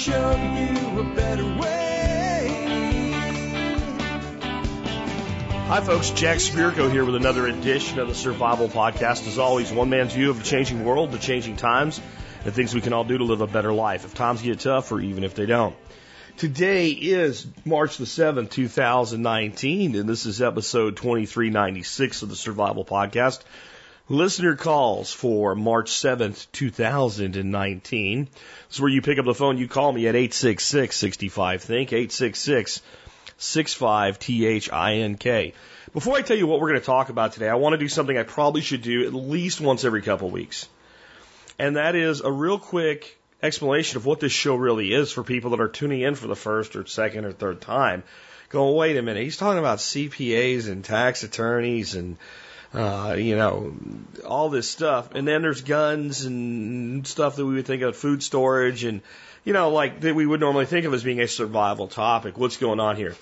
show you a better way. Hi, folks. Jack Spirko here with another edition of the Survival Podcast. As always, one man's view of the changing world, the changing times, and things we can all do to live a better life if times get tough or even if they don't. Today is March the 7th, 2019, and this is episode 2396 of the Survival Podcast. Listener calls for March 7th, 2019. This is where you pick up the phone, you call me at 866 65 Think, 866 65 T H I N K. Before I tell you what we're going to talk about today, I want to do something I probably should do at least once every couple weeks. And that is a real quick explanation of what this show really is for people that are tuning in for the first or second or third time. Going, wait a minute, he's talking about CPAs and tax attorneys and uh, you know, all this stuff. And then there's guns and stuff that we would think of, food storage and, you know, like that we would normally think of as being a survival topic. What's going on here?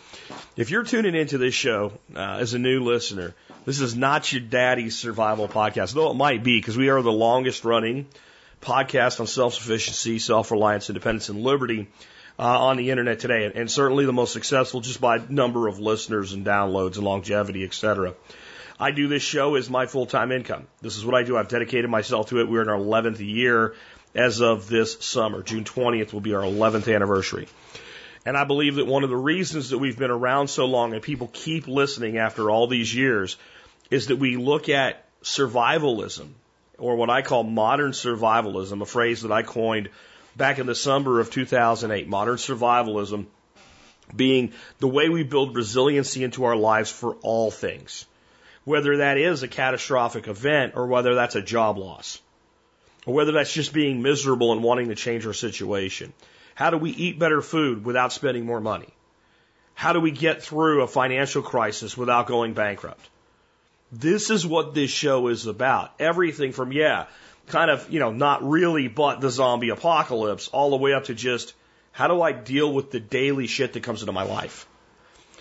If you're tuning into this show uh, as a new listener, this is not your daddy's survival podcast, though it might be because we are the longest running podcast on self sufficiency, self reliance, independence, and liberty. Uh, on the internet today, and, certainly the most successful just by number of listeners and downloads and longevity, et cetera. I do this show as my full time income. This is what I do. I've dedicated myself to it. We're in our 11th year as of this summer. June 20th will be our 11th anniversary. And I believe that one of the reasons that we've been around so long and people keep listening after all these years is that we look at survivalism, or what I call modern survivalism, a phrase that I coined back in the summer of 2008. Modern survivalism being the way we build resiliency into our lives for all things whether that is a catastrophic event or whether that's a job loss, or whether that's just being miserable and wanting to change our situation. How do we eat better food without spending more money? How do we get through a financial crisis without going bankrupt? This is what this show is about. Everything from, yeah, kind of, you know, not really but the zombie apocalypse, all the way up to just how do I deal with the daily shit that comes into my life?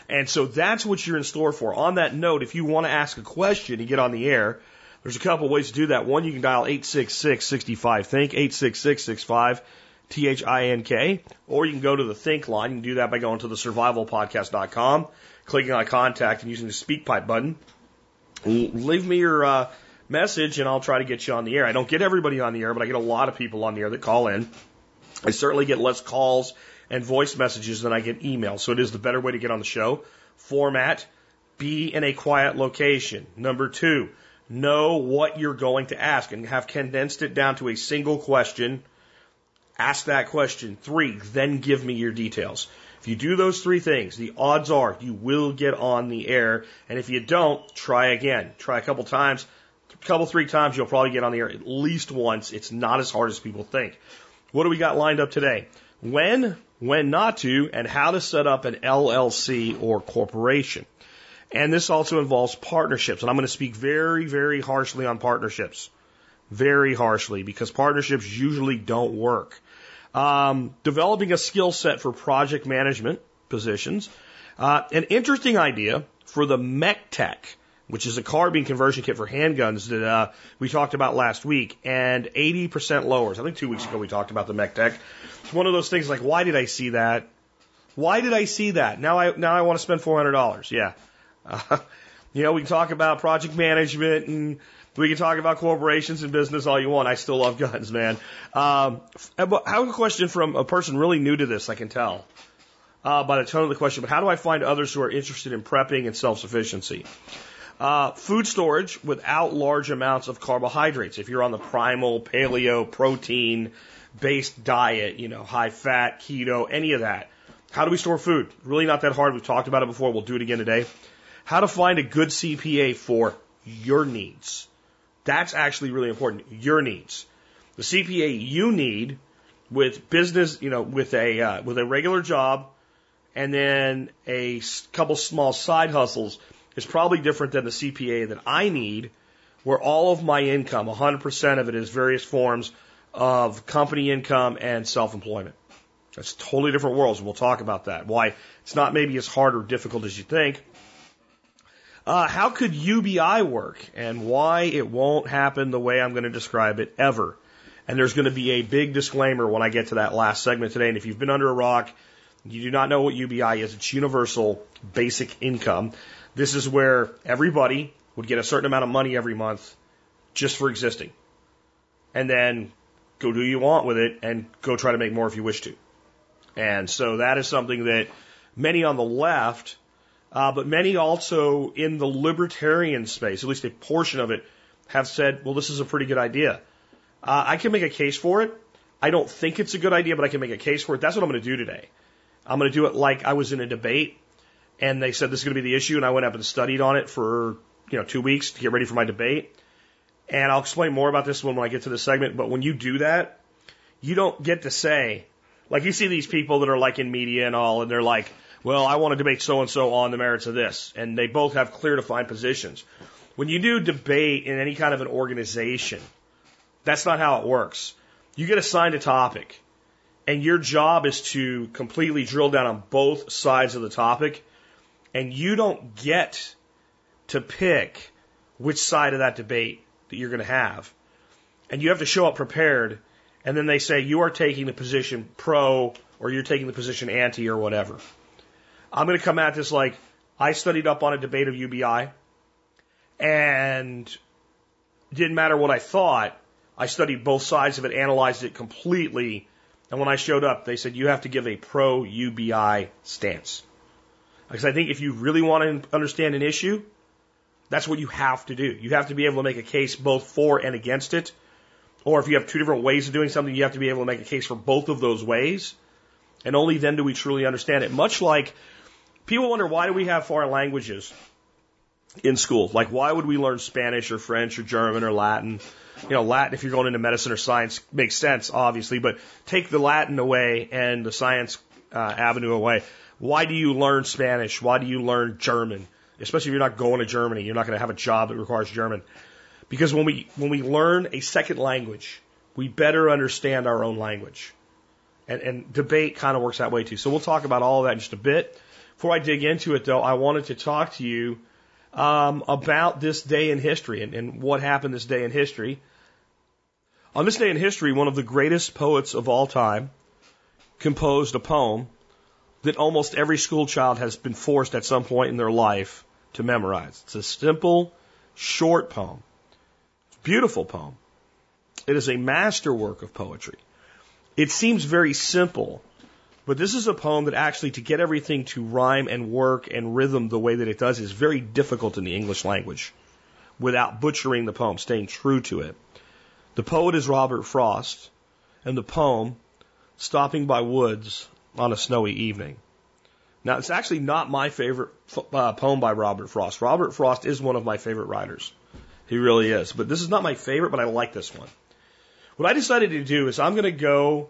And so that's what you're in store for. On that note, if you want to ask a question and get on the air, there's a couple ways to do that. One, you can dial 866-65-THINK, 866-65 T-H-I-N-K, or you can go to the Think line. You can do that by going to the survivalpodcast.com, clicking on contact and using the SpeakPipe button. Leave me your uh, message and I'll try to get you on the air. I don't get everybody on the air, but I get a lot of people on the air that call in. I certainly get less calls and voice messages than I get emails. So it is the better way to get on the show. Format, be in a quiet location. Number two, know what you're going to ask and have condensed it down to a single question. Ask that question. Three, then give me your details. If you do those three things, the odds are you will get on the air. And if you don't, try again. Try a couple times. A couple, three times, you'll probably get on the air at least once. It's not as hard as people think. What do we got lined up today? When, when not to, and how to set up an LLC or corporation. And this also involves partnerships. And I'm going to speak very, very harshly on partnerships. Very harshly, because partnerships usually don't work. Um, developing a skill set for project management positions. Uh, an interesting idea for the Mech-Tech, which is a carbine conversion kit for handguns that uh, we talked about last week, and 80% lowers. I think two weeks ago we talked about the Mech-Tech. It's one of those things like, why did I see that? Why did I see that? Now I now I want to spend four hundred dollars. Yeah, uh, you know we can talk about project management and we can talk about corporations and business all you want. I still love guns, man. Um, I have a question from a person really new to this. I can tell uh, by the tone of the question. But how do I find others who are interested in prepping and self sufficiency? Uh, food storage without large amounts of carbohydrates. If you're on the primal, paleo, protein, based diet, you know, high fat, keto, any of that. How do we store food? Really not that hard. We've talked about it before. We'll do it again today. How to find a good CPA for your needs. That's actually really important. Your needs. The CPA you need with business, you know, with a uh, with a regular job and then a couple small side hustles is probably different than the CPA that I need, where all of my income, 100% of it, is various forms of company income and self employment. That's totally different worlds, and we'll talk about that. Why it's not maybe as hard or difficult as you think. Uh, how could UBI work, and why it won't happen the way I'm going to describe it ever? And there's going to be a big disclaimer when I get to that last segment today. And if you've been under a rock, you do not know what UBI is. It's universal basic income. This is where everybody would get a certain amount of money every month just for existing. And then go do what you want with it and go try to make more if you wish to. And so that is something that many on the left, uh, but many also in the libertarian space, at least a portion of it, have said, well, this is a pretty good idea. Uh, I can make a case for it. I don't think it's a good idea, but I can make a case for it. That's what I'm going to do today. I'm going to do it like I was in a debate and they said this is going to be the issue and I went up and studied on it for, you know, two weeks to get ready for my debate. And I'll explain more about this when I get to the segment. But when you do that, you don't get to say, like you see these people that are like in media and all, and they're like, well, I want to debate so and so on the merits of this. And they both have clear defined positions. When you do debate in any kind of an organization, that's not how it works. You get assigned a topic, and your job is to completely drill down on both sides of the topic, and you don't get to pick which side of that debate that you're going to have. And you have to show up prepared, and then they say you are taking the position pro or you're taking the position anti or whatever. I'm going to come at this like I studied up on a debate of UBI, and didn't matter what I thought. I studied both sides of it, analyzed it completely, and when I showed up, they said you have to give a pro UBI stance. Because I think if you really want to understand an issue, that's what you have to do. You have to be able to make a case both for and against it. Or if you have two different ways of doing something, you have to be able to make a case for both of those ways. And only then do we truly understand it. Much like people wonder why do we have foreign languages in school? Like why would we learn Spanish or French or German or Latin? You know, Latin, if you're going into medicine or science, makes sense, obviously, but take the Latin away and the science uh, avenue away. Why do you learn Spanish? Why do you learn German? Especially if you're not going to Germany, you're not going to have a job that requires German. Because when we, when we learn a second language, we better understand our own language. And, and debate kind of works that way too. So we'll talk about all of that in just a bit. Before I dig into it though, I wanted to talk to you um, about this day in history and, and what happened this day in history. On this day in history, one of the greatest poets of all time composed a poem that almost every school child has been forced at some point in their life to memorize. It's a simple, short poem. Beautiful poem. It is a masterwork of poetry. It seems very simple, but this is a poem that actually, to get everything to rhyme and work and rhythm the way that it does, is very difficult in the English language without butchering the poem, staying true to it. The poet is Robert Frost, and the poem, Stopping by Woods on a Snowy Evening. Now, it's actually not my favorite uh, poem by Robert Frost. Robert Frost is one of my favorite writers. He really is. But this is not my favorite, but I like this one. What I decided to do is I'm going to go.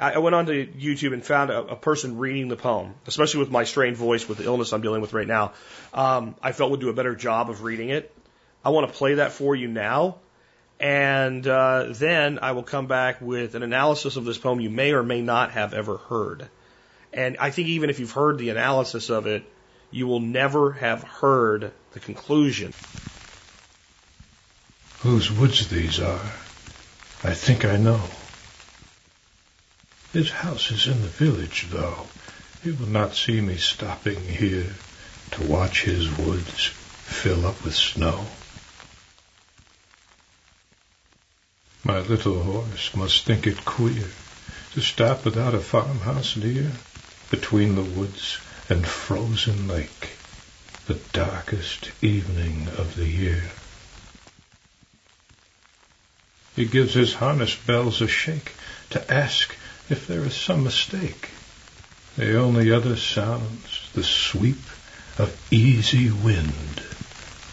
I went onto YouTube and found a, a, person reading the poem, especially with my strained voice with the illness I'm dealing with right now. Um, I felt would do a better job of reading it. I want to play that for you now. And uh, then I will come back with an analysis of this poem you may or may not have ever heard. And I think even if you've heard the analysis of it, you will never have heard the conclusion. Whose woods these are, I think I know. His house is in the village, though. He will not see me stopping here to watch his woods fill up with snow. My little horse must think it queer to stop without a farmhouse near between the woods and frozen lake, the darkest evening of the year. He gives his harness bells a shake to ask if there is some mistake. The only other sounds the sweep of easy wind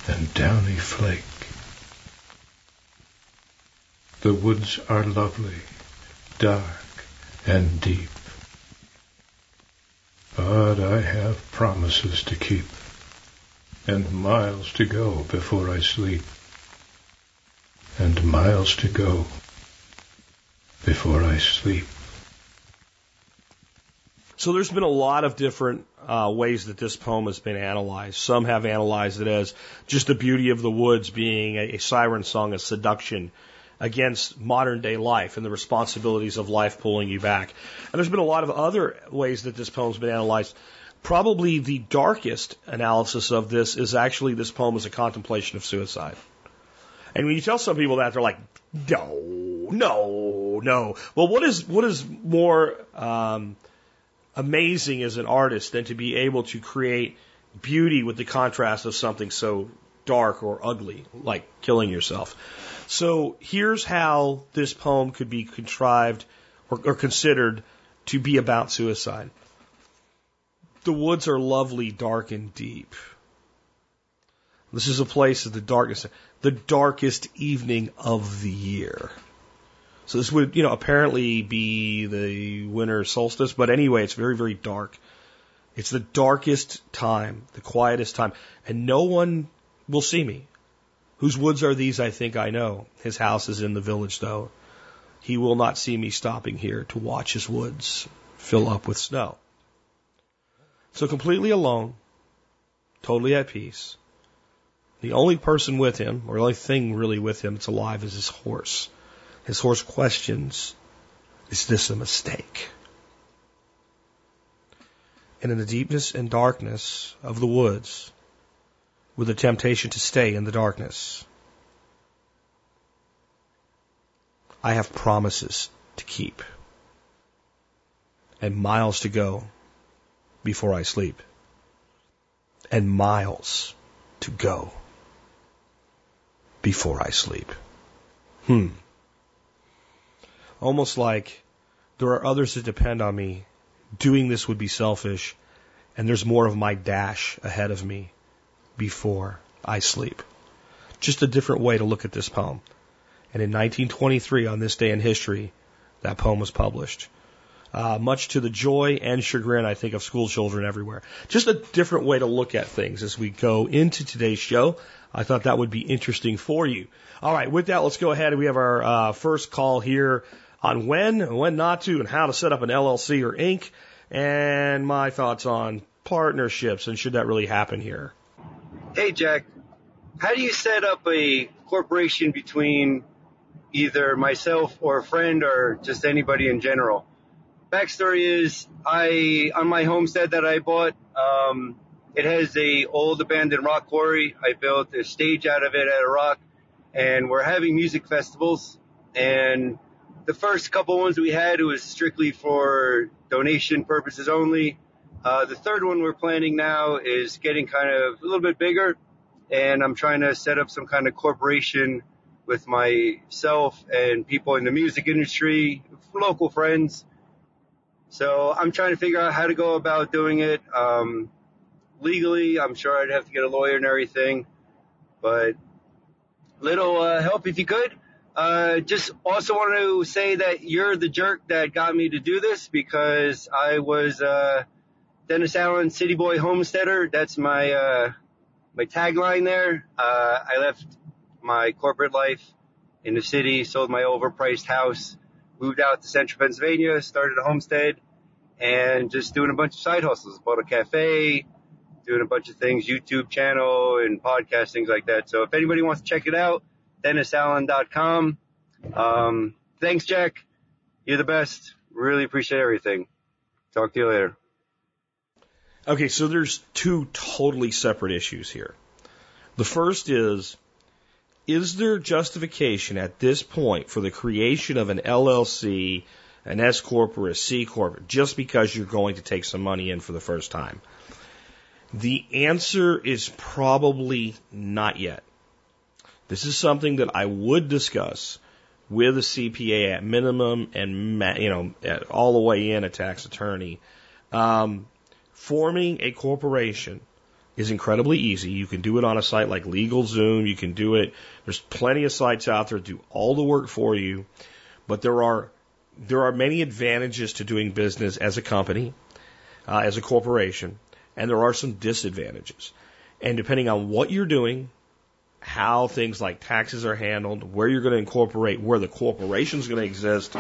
and downy flake. The woods are lovely, dark and deep. But I have promises to keep, and miles to go before I sleep, and miles to go before I sleep. So there's been a lot of different uh, ways that this poem has been analyzed. Some have analyzed it as just the beauty of the woods being a, a siren song, a seduction, against modern day life and the responsibilities of life pulling you back. And there's been a lot of other ways that this poem's been analyzed. Probably the darkest analysis of this is actually this poem is a contemplation of suicide. And when you tell some people that, they're like, no, no, no. Well, what is, what is more, um, amazing as an artist than to be able to create beauty with the contrast of something so dark or ugly, like killing yourself. So here's how this poem could be contrived or, or considered to be about suicide. The woods are lovely, dark, and deep. This is a place of the darkness, the darkest evening of the year. So this would, you know, apparently be the winter solstice, but anyway, it's very, very dark. It's the darkest time, the quietest time, and no one will see me. Whose woods are these? I think I know. His house is in the village, though. He will not see me stopping here to watch his woods fill up with snow. So completely alone, totally at peace. The only person with him, or the only thing really with him that's alive, is his horse. His horse questions, Is this a mistake? And in the deepness and darkness of the woods, with the temptation to stay in the darkness, I have promises to keep and miles to go before I sleep and miles to go before I sleep. Hmm almost like there are others that depend on me. Doing this would be selfish, and there's more of my dash ahead of me before I sleep. Just a different way to look at this poem. And in 1923, on this day in history, that poem was published. Uh, much to the joy and chagrin, I think, of school children everywhere. Just a different way to look at things as we go into today's show. I thought that would be interesting for you. All right, with that, let's go ahead. We have our uh, first call here on when when not to and how to set up an LLC or Inc. and my thoughts on partnerships and should that really happen here. Hey, Jack. How do you set up a corporation between either myself or a friend or just anybody in general? Backstory is I, on my homestead that I bought, um, it has a old abandoned rock quarry. I built a stage out of it at a rock and we're having music festivals and the first couple ones we had, it was strictly for donation purposes only. Uh, the third one we're planning now is getting kind of a little bit bigger, and I'm trying to set up some kind of corporation with myself and people in the music industry, local friends. So I'm trying to figure out how to go about doing it um, legally. I'm sure I'd have to get a lawyer and everything, but little uh, help if you could. Uh, just also want to say that you're the jerk that got me to do this because I was uh, Dennis Allen City Boy Homesteader. That's my uh, my tagline there. Uh, I left my corporate life in the city, sold my overpriced house, moved out to central Pennsylvania, started a homestead, and just doing a bunch of side hustles. Bought a cafe, doing a bunch of things, YouTube channel and podcast, things like that. So if anybody wants to check it out, DennisAllen.com. Um, thanks, Jack. You're the best. Really appreciate everything. Talk to you later. Okay, so there's two totally separate issues here. The first is Is there justification at this point for the creation of an LLC, an S Corp, or a C Corp just because you're going to take some money in for the first time? The answer is probably not yet. This is something that I would discuss with a CPA at minimum and you know all the way in a tax attorney. Um, forming a corporation is incredibly easy. You can do it on a site like LegalZoom. You can do it. There's plenty of sites out there that do all the work for you, but there are there are many advantages to doing business as a company, uh, as a corporation, and there are some disadvantages. And depending on what you're doing, how things like taxes are handled, where you're going to incorporate, where the corporation is going to exist,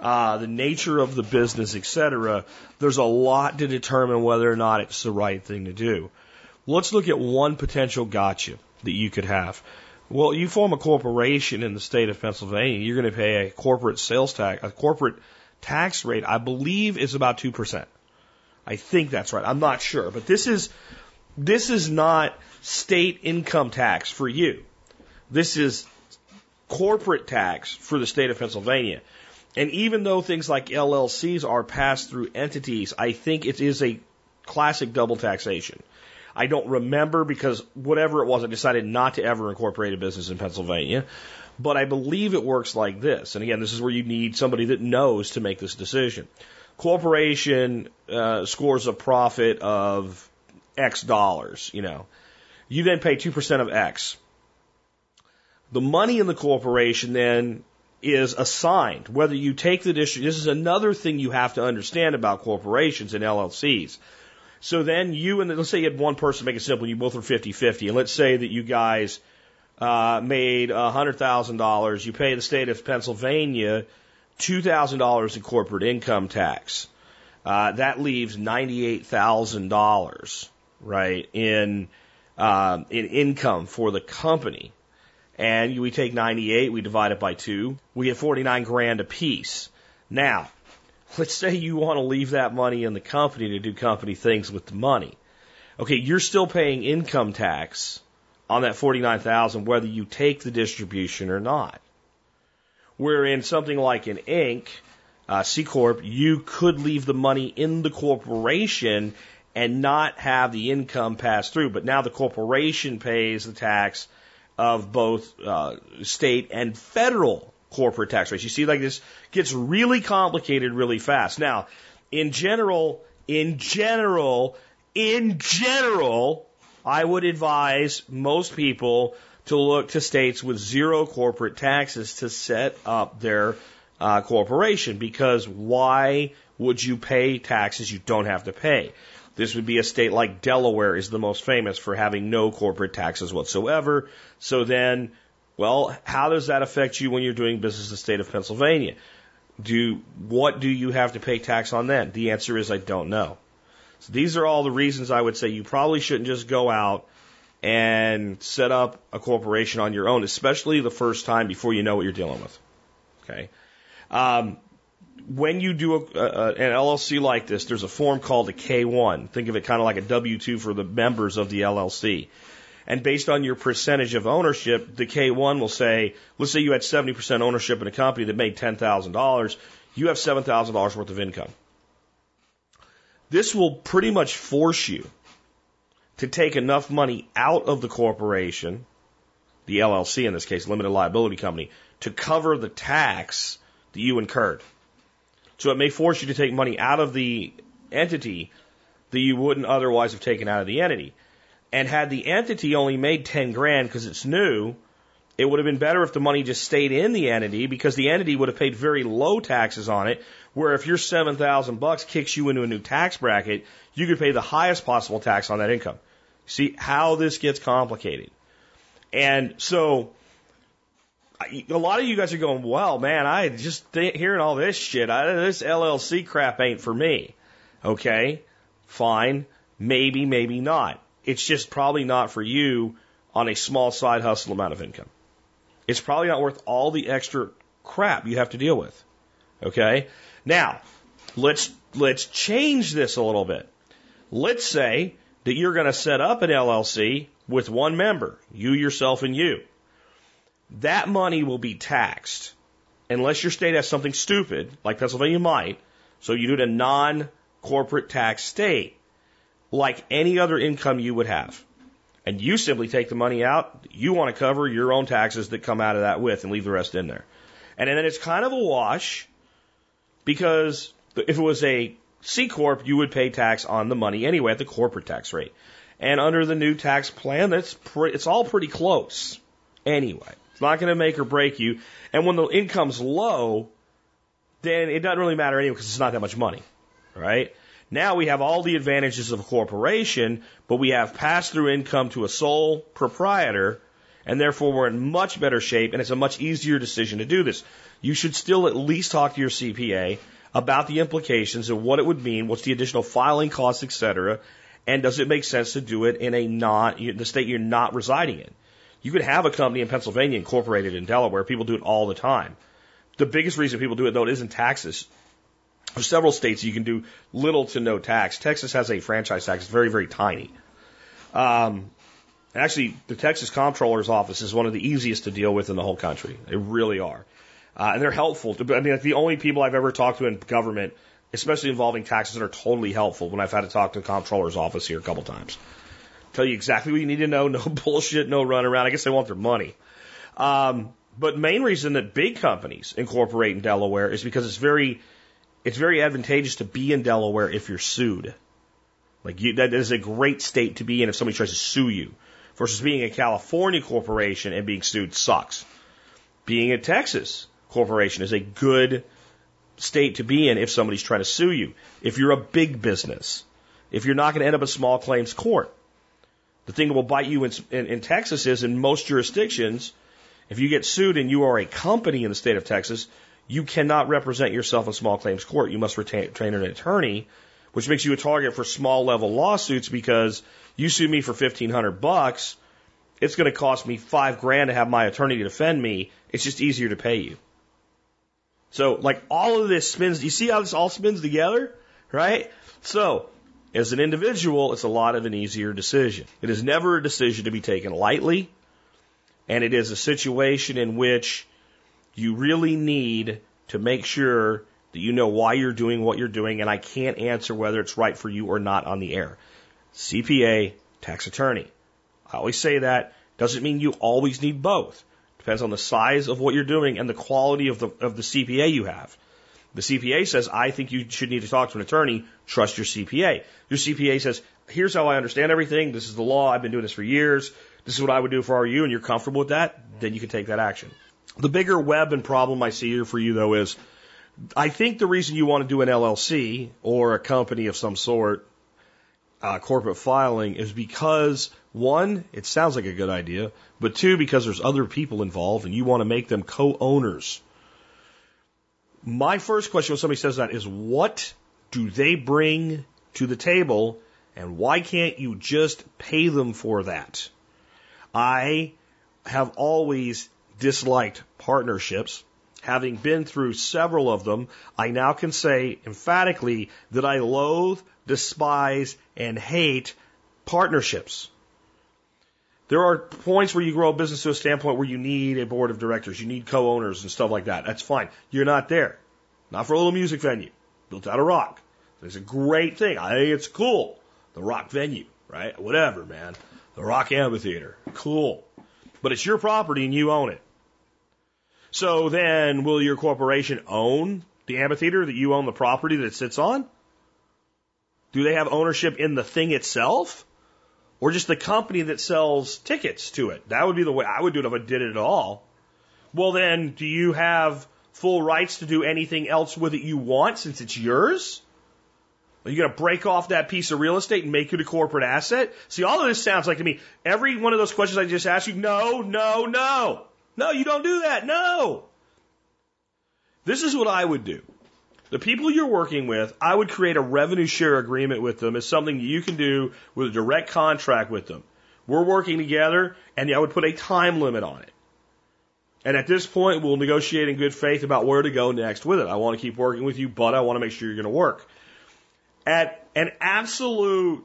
uh, the nature of the business, etc. There's a lot to determine whether or not it's the right thing to do. Let's look at one potential gotcha that you could have. Well, you form a corporation in the state of Pennsylvania, you're going to pay a corporate sales tax, a corporate tax rate, I believe is about 2%. I think that's right. I'm not sure, but this is, this is not state income tax for you. This is corporate tax for the state of Pennsylvania. And even though things like LLCs are passed through entities, I think it is a classic double taxation. I don't remember because whatever it was, I decided not to ever incorporate a business in Pennsylvania. But I believe it works like this. And again, this is where you need somebody that knows to make this decision. Corporation uh, scores a profit of X dollars, you know. You then pay 2% of X. The money in the corporation then is assigned. Whether you take the district, this is another thing you have to understand about corporations and LLCs. So then you and let's say you had one person make it simple, you both were 50-50, and let's say that you guys uh, made $100,000, you pay the state of Pennsylvania $2,000 in corporate income tax. Uh, that leaves $98,000, right, in, uh, in income for the company. And we take 98, we divide it by two, we get 49 grand a piece. Now, let's say you want to leave that money in the company to do company things with the money. Okay, you're still paying income tax on that 49,000 whether you take the distribution or not. Where in something like an Inc., uh, C Corp, you could leave the money in the corporation and not have the income pass through, but now the corporation pays the tax of both uh, state and federal corporate tax rates. You see, like this gets really complicated really fast. Now, in general, in general, in general, I would advise most people to look to states with zero corporate taxes to set up their uh, corporation because why would you pay taxes you don't have to pay? This would be a state like Delaware is the most famous for having no corporate taxes whatsoever. So then well, how does that affect you when you're doing business in the state of Pennsylvania? Do what do you have to pay tax on then? The answer is I don't know. So these are all the reasons I would say you probably shouldn't just go out and set up a corporation on your own, especially the first time before you know what you're dealing with. Okay. Um, when you do a, a, an LLC like this, there's a form called a K1. Think of it kind of like a W-2 for the members of the LLC. And based on your percentage of ownership, the K1 will say, let's say you had 70% ownership in a company that made $10,000, you have $7,000 worth of income. This will pretty much force you to take enough money out of the corporation, the LLC in this case, limited liability company, to cover the tax that you incurred. So it may force you to take money out of the entity that you wouldn't otherwise have taken out of the entity. And had the entity only made 10 grand because it's new, it would have been better if the money just stayed in the entity because the entity would have paid very low taxes on it. Where if your 7,000 bucks kicks you into a new tax bracket, you could pay the highest possible tax on that income. See how this gets complicated. And so a lot of you guys are going, well, man, I just hearing all this shit. I, this LLC crap ain't for me. Okay, fine, maybe, maybe not. It's just probably not for you on a small side hustle amount of income. It's probably not worth all the extra crap you have to deal with. Okay? Now, let's let's change this a little bit. Let's say that you're going to set up an LLC with one member, you yourself and you. That money will be taxed unless your state has something stupid, like Pennsylvania might, so you do it a non corporate tax state like any other income you would have. And you simply take the money out you want to cover your own taxes that come out of that with and leave the rest in there. And then it's kind of a wash because if it was a C corp, you would pay tax on the money anyway at the corporate tax rate. And under the new tax plan, that's pre- it's all pretty close anyway. It's not going to make or break you. And when the income's low, then it doesn't really matter anyway because it's not that much money, right? Now we have all the advantages of a corporation, but we have pass through income to a sole proprietor, and therefore we're in much better shape, and it's a much easier decision to do this. You should still at least talk to your CPA about the implications of what it would mean, what's the additional filing costs, et cetera, and does it make sense to do it in a not the state you're not residing in. You could have a company in Pennsylvania incorporated in Delaware. People do it all the time. The biggest reason people do it, though, isn't taxes. There's several states you can do little to no tax. Texas has a franchise tax, it's very, very tiny. Um, actually, the Texas Comptroller's Office is one of the easiest to deal with in the whole country. They really are. Uh, and they're helpful. To, I mean, like the only people I've ever talked to in government, especially involving taxes, that are totally helpful when I've had to talk to the Comptroller's Office here a couple times. Tell you exactly what you need to know, no bullshit, no run around. I guess they want their money. Um, but main reason that big companies incorporate in Delaware is because it's very, it's very advantageous to be in Delaware if you're sued. Like you, that is a great state to be in if somebody tries to sue you. Versus being a California corporation and being sued sucks. Being a Texas corporation is a good state to be in if somebody's trying to sue you. If you're a big business, if you're not going to end up in small claims court. The thing that will bite you in, in, in Texas is in most jurisdictions, if you get sued and you are a company in the state of Texas, you cannot represent yourself in small claims court. You must retain, an attorney, which makes you a target for small level lawsuits because you sue me for fifteen hundred bucks, it's going to cost me five grand to have my attorney to defend me. It's just easier to pay you. So, like all of this spins. You see how this all spins together, right? So, as an individual, it's a lot of an easier decision. It is never a decision to be taken lightly, and it is a situation in which you really need to make sure that you know why you're doing what you're doing, and I can't answer whether it's right for you or not on the air. CPA, tax attorney. I always say that. Doesn't mean you always need both. Depends on the size of what you're doing and the quality of the, of the CPA you have. The CPA says, I think you should need to talk to an attorney. Trust your CPA. Your CPA says, here's how I understand everything. This is the law. I've been doing this for years. This is what I would do for RU and you're comfortable with that. Then you can take that action. The bigger web and problem I see here for you though is I think the reason you want to do an LLC or a company of some sort, uh, corporate filing is because one, it sounds like a good idea, but two, because there's other people involved and you want to make them co-owners. My first question when somebody says that is what do they bring to the table and why can't you just pay them for that? I have always disliked partnerships. Having been through several of them, I now can say emphatically that I loathe, despise, and hate partnerships. There are points where you grow a business to a standpoint where you need a board of directors, you need co-owners and stuff like that. That's fine. You're not there. Not for a little music venue built out of rock. It's a great thing. I think it's cool. The rock venue, right? Whatever, man. The rock amphitheater. Cool. But it's your property and you own it. So then, will your corporation own the amphitheater that you own the property that it sits on? Do they have ownership in the thing itself? Or just the company that sells tickets to it? That would be the way I would do it if I did it at all. Well, then, do you have full rights to do anything else with it you want since it's yours? Are you going to break off that piece of real estate and make it a corporate asset? See, all of this sounds like to me, every one of those questions I just asked you, no, no, no. No, you don't do that. No. This is what I would do. The people you're working with, I would create a revenue share agreement with them as something you can do with a direct contract with them. We're working together and I would put a time limit on it. And at this point, we'll negotiate in good faith about where to go next with it. I want to keep working with you, but I want to make sure you're going to work. At an absolute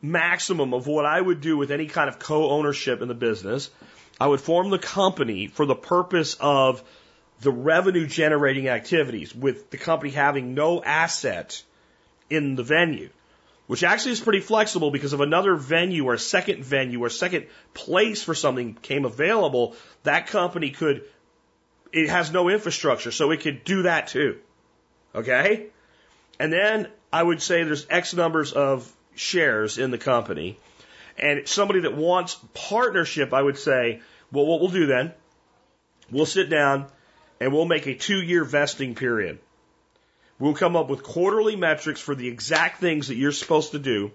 maximum of what I would do with any kind of co-ownership in the business, I would form the company for the purpose of the revenue generating activities with the company having no asset in the venue, which actually is pretty flexible because if another venue or a second venue or second place for something came available, that company could, it has no infrastructure, so it could do that too. Okay? And then I would say there's X numbers of shares in the company. And somebody that wants partnership, I would say, well, what we'll do then, we'll sit down and we'll make a two year vesting period. We'll come up with quarterly metrics for the exact things that you're supposed to do.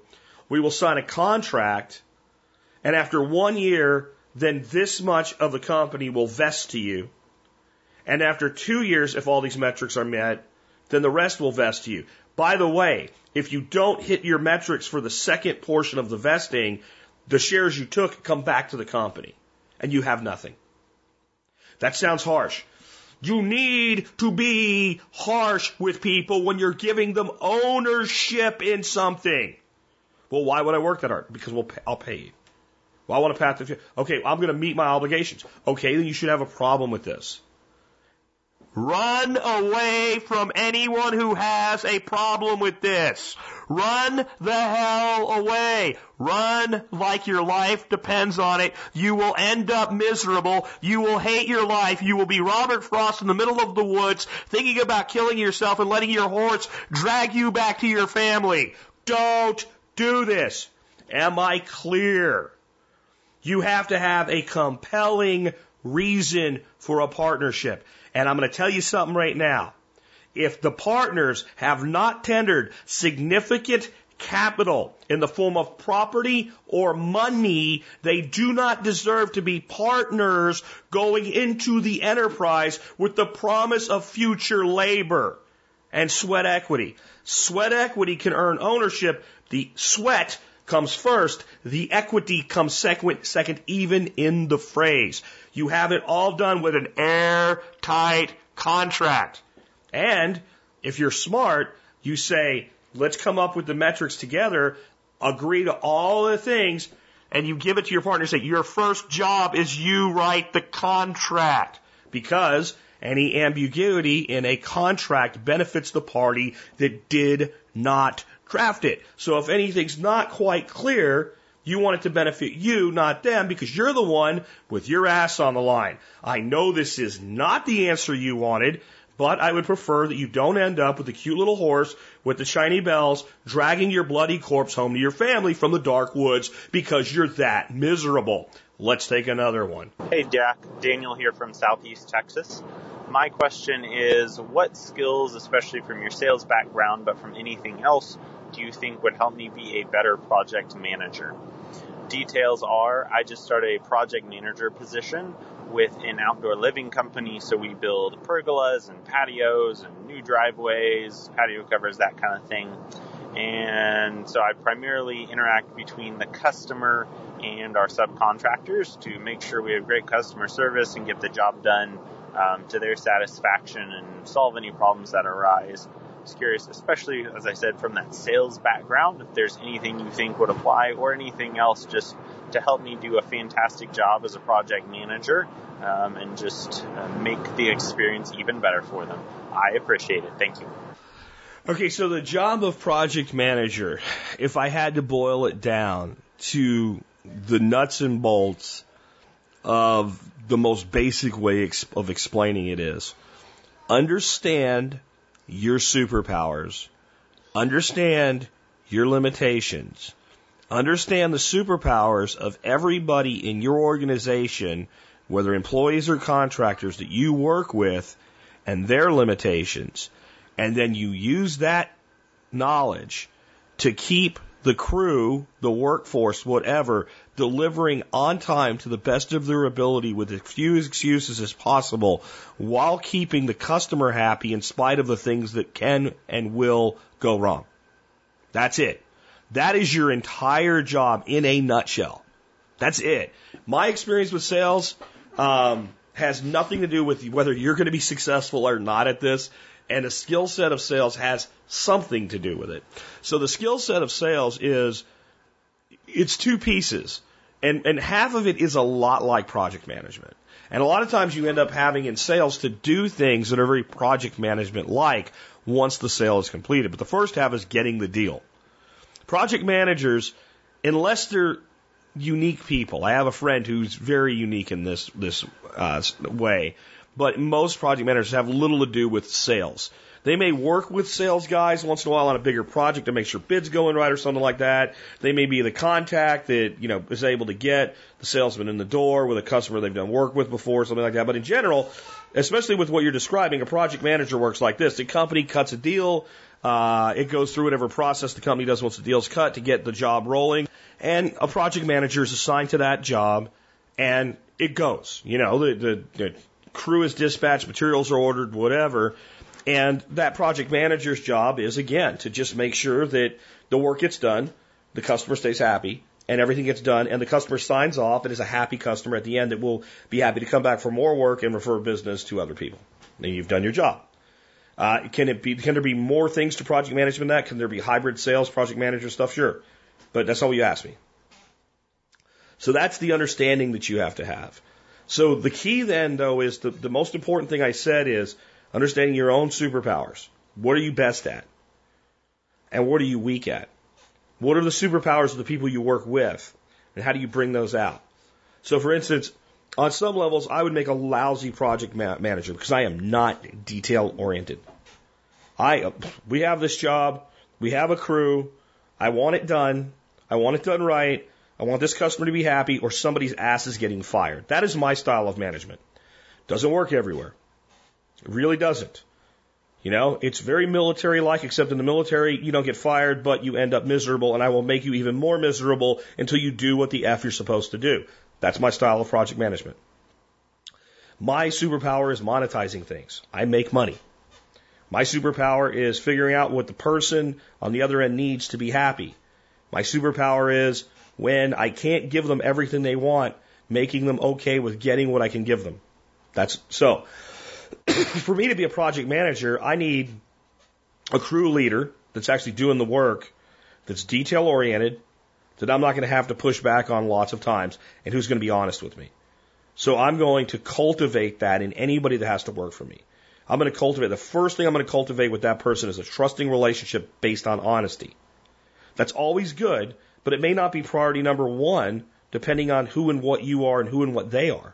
We will sign a contract, and after one year, then this much of the company will vest to you. And after two years, if all these metrics are met, then the rest will vest to you. By the way, if you don't hit your metrics for the second portion of the vesting, the shares you took come back to the company. and you have nothing. That sounds harsh. You need to be harsh with people when you're giving them ownership in something. Well, why would I work that hard? Because we'll pay, I'll pay you. Well, I want to path the Okay, I'm going to meet my obligations. Okay, then you should have a problem with this. Run away from anyone who has a problem with this. Run the hell away. Run like your life depends on it. You will end up miserable. You will hate your life. You will be Robert Frost in the middle of the woods thinking about killing yourself and letting your horse drag you back to your family. Don't do this. Am I clear? You have to have a compelling reason for a partnership. And I'm going to tell you something right now. If the partners have not tendered significant capital in the form of property or money, they do not deserve to be partners going into the enterprise with the promise of future labor and sweat equity. Sweat equity can earn ownership. The sweat comes first. The equity comes second, second even in the phrase. You have it all done with an airtight contract. And if you're smart, you say, let's come up with the metrics together, agree to all the things, and you give it to your partner and say, your first job is you write the contract. Because any ambiguity in a contract benefits the party that did not draft it. So if anything's not quite clear, you want it to benefit you, not them, because you're the one with your ass on the line. I know this is not the answer you wanted, but I would prefer that you don't end up with the cute little horse with the shiny bells dragging your bloody corpse home to your family from the dark woods because you're that miserable. Let's take another one. Hey, Jack. Daniel here from Southeast Texas. My question is what skills, especially from your sales background, but from anything else, do you think would help me be a better project manager? Details are I just started a project manager position with an outdoor living company, so we build pergolas and patios and new driveways, patio covers, that kind of thing. And so I primarily interact between the customer and our subcontractors to make sure we have great customer service and get the job done um, to their satisfaction and solve any problems that arise. Just curious, especially as I said, from that sales background, if there's anything you think would apply or anything else just to help me do a fantastic job as a project manager um, and just uh, make the experience even better for them. I appreciate it. Thank you. Okay, so the job of project manager, if I had to boil it down to the nuts and bolts of the most basic way of explaining it is understand your superpowers, understand your limitations, understand the superpowers of everybody in your organization, whether employees or contractors that you work with, and their limitations, and then you use that knowledge to keep the crew, the workforce, whatever, delivering on time to the best of their ability with as few excuses as possible while keeping the customer happy in spite of the things that can and will go wrong. That's it. That is your entire job in a nutshell. That's it. My experience with sales um, has nothing to do with whether you're going to be successful or not at this and a skill set of sales has something to do with it. So the skill set of sales is it's two pieces. And, and half of it is a lot like project management. And a lot of times you end up having in sales to do things that are very project management like once the sale is completed. But the first half is getting the deal. Project managers, unless they're unique people, I have a friend who's very unique in this, this uh, way but most project managers have little to do with sales. They may work with sales guys once in a while on a bigger project to make sure bids go in right or something like that. They may be the contact that, you know, is able to get the salesman in the door with a customer they've done work with before, something like that. But in general, especially with what you're describing, a project manager works like this. The company cuts a deal, uh, it goes through whatever process the company does once the deal's cut to get the job rolling. And a project manager is assigned to that job and it goes. You know, the, the, the crew is dispatched, materials are ordered, whatever. And that project manager's job is again to just make sure that the work gets done, the customer stays happy, and everything gets done and the customer signs off and is a happy customer at the end that will be happy to come back for more work and refer business to other people. And you've done your job. Uh, can it be, can there be more things to project management than that? Can there be hybrid sales, project manager stuff? Sure. But that's not what you asked me. So that's the understanding that you have to have. So the key then though is the, the most important thing I said is understanding your own superpowers. What are you best at? And what are you weak at? What are the superpowers of the people you work with? And how do you bring those out? So for instance, on some levels, I would make a lousy project ma- manager because I am not detail oriented. I, we have this job. We have a crew. I want it done. I want it done right. I want this customer to be happy or somebody's ass is getting fired. That is my style of management. Doesn't work everywhere. It really doesn't. You know, it's very military like, except in the military, you don't get fired, but you end up miserable, and I will make you even more miserable until you do what the F you're supposed to do. That's my style of project management. My superpower is monetizing things. I make money. My superpower is figuring out what the person on the other end needs to be happy. My superpower is when I can't give them everything they want, making them okay with getting what I can give them. That's so. for me to be a project manager, I need a crew leader that's actually doing the work, that's detail oriented, that I'm not going to have to push back on lots of times, and who's going to be honest with me. So I'm going to cultivate that in anybody that has to work for me. I'm going to cultivate, the first thing I'm going to cultivate with that person is a trusting relationship based on honesty. That's always good, but it may not be priority number one depending on who and what you are and who and what they are.